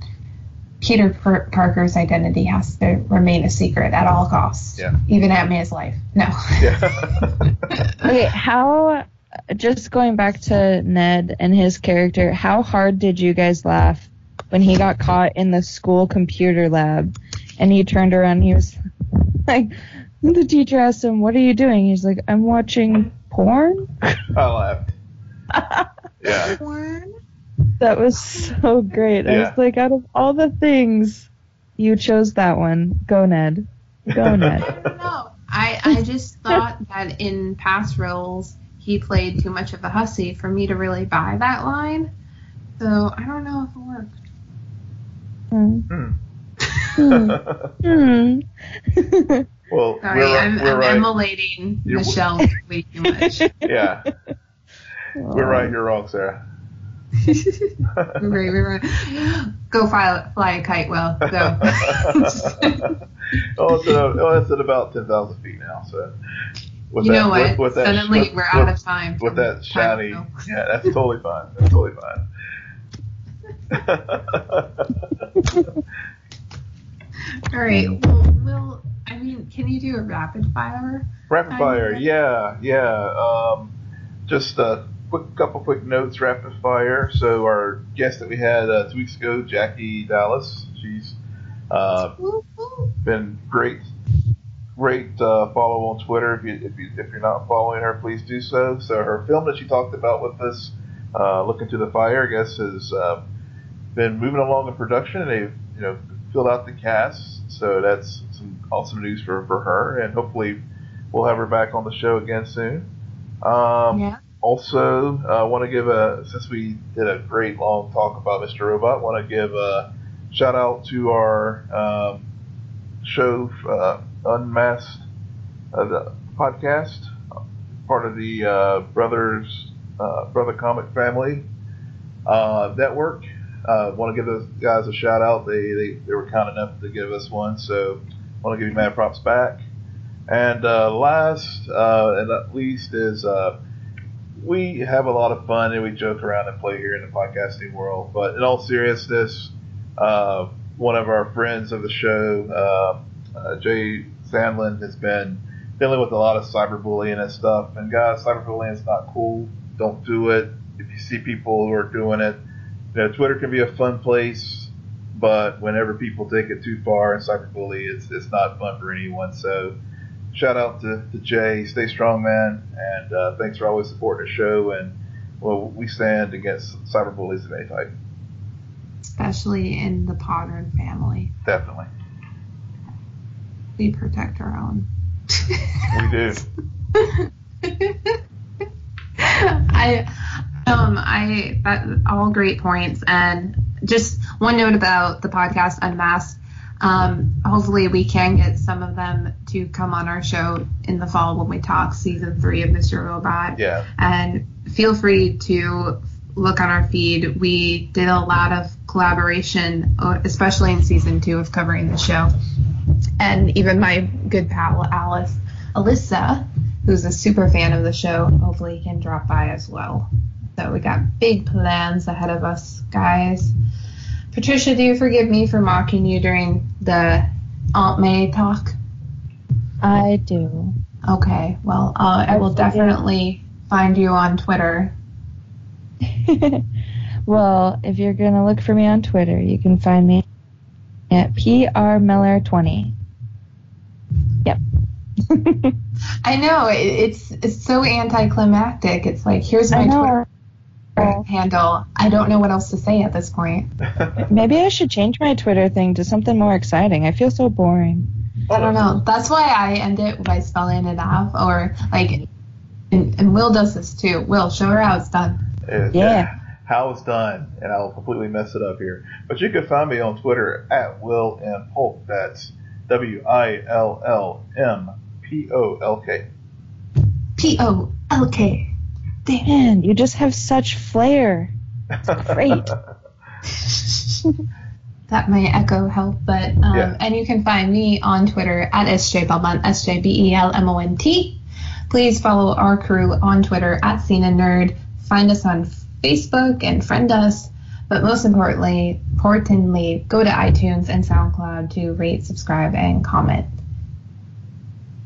peter per- parker's identity has to remain a secret at all costs Yeah. even at his life no yeah. (laughs) Okay, how just going back to Ned and his character, how hard did you guys laugh when he got caught in the school computer lab and he turned around and he was (laughs) like the teacher asked him, What are you doing? He's like, I'm watching porn. (laughs) I laughed. (laughs) Yeah. Porn. That was so great. I Yeah. was like, out of all the things, you chose that one. Go Ned. Go (laughs) Ned. no i i just thought that in past roles he played too much of a hussy for me to really buy that line so i don't know if it worked Hmm. Hmm. Hmm. Well, Sorry, we're, I'm, we're I'm right. emulating You're- Michelle way too much. (laughs) Yeah, we're right. You're wrong, Sarah. We're right, we're right. Go fly, fly a kite, Will. Go. (laughs) oh, it's at, oh, it's at about ten thousand feet now. So, with you that, know what? With, with that, Suddenly with, we're out of time. with that shiny. Yeah, that's totally fine. That's totally fine. (laughs) All right. Well, Will, I mean, can you do a rapid fire? Rapid fire, yeah, yeah. Um, just a quick couple quick notes, rapid fire. So our guest that we had uh, two weeks ago, Jackie Dallas, she's uh, been great, great uh, follow on Twitter. If you, if you if you're not following her, please do so. So her film that she talked about with us, uh, "Look into the Fire," I guess has uh, been moving along in production, and they've you know filled out the cast. So that's some awesome news for for her, and hopefully we'll have her back on the show again soon. Um, Yeah. also, I want to give a since we did a great long talk about Mr. Robot, want to give a shout out to our um, show uh, Unmasked uh, the podcast, part of the uh, Brothers uh, Brother Comic Family uh, network. Uh, want to give those guys a shout out. They, they they were kind enough to give us one, so want to give you mad props back. And uh, last uh, and not least is uh, we have a lot of fun and we joke around and play here in the podcasting world. But in all seriousness, uh, one of our friends of the show, uh, uh, Jay Sandlin, has been dealing with a lot of cyberbullying and stuff. And guys, cyberbullying is not cool. Don't do it. If you see people who are doing it, you know, Twitter can be a fun place, but whenever people take it too far and cyberbully, it's it's not fun for anyone. So shout out to, to Jay. Stay strong, man. And uh, thanks for always supporting the show. And well, we stand against cyberbullies of any type. Especially in the Potter family. Definitely. We protect our own. We do. (laughs) I um I that all great points and just one note about the podcast Unmasked. Um, hopefully we can get some of them to come on our show in the fall when we talk season three of Mr. Robot. Yeah. And feel free to look on our feed. We did a lot of collaboration, uh, especially in season two of covering the show. And even my good pal Alice, Alyssa, who's a super fan of the show, hopefully can drop by as well. So we got big plans ahead of us, guys. Patricia, do you forgive me for mocking you during the Aunt May talk? I do. Okay, well, uh, I will definitely find you on Twitter? (laughs) well, if you're going to look for me on Twitter, you can find me at prmiller20. Yep. (laughs) I know it, it's it's so anticlimactic. It's like here's my Twitter handle. I don't know what else to say at this point. (laughs) Maybe I should change my Twitter thing to something more exciting. I feel so boring. I don't know. That's why I end it by spelling it out, or like, and, and Will does this too. Will, show her how it's done. yeah. How it's done, and I'll completely mess it up here. But you can find me on Twitter at Will M Polk. That's W I L L M P O L K. P O L K. Man, you just have such flair. It's great. (laughs) (laughs) that may echo help, but um, yeah. and you can find me on Twitter at SJ Belmont, S J B E L M O N T. Please follow our crew on Twitter at Scene and Nerd. Find us on Facebook and friend us. But most importantly, importantly, go to iTunes and SoundCloud to rate, subscribe, and comment.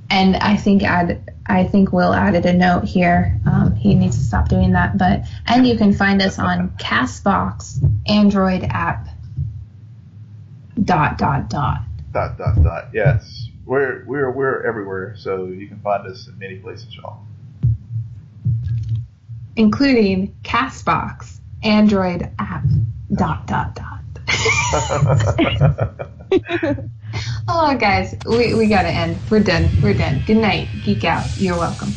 And I think add, I think Will added a note here. Um, he needs to stop doing that. But and you can find us on Castbox, Android app, dot dot dot. Dot dot dot. Yes, we're we're we're everywhere, so you can find us in many places, y'all. Including Castbox, Android app, dot dot dot. (laughs) (laughs) (laughs) (laughs) Oh, guys, we, we gotta end. We're done. We're done. Good night. Geek out. You're welcome.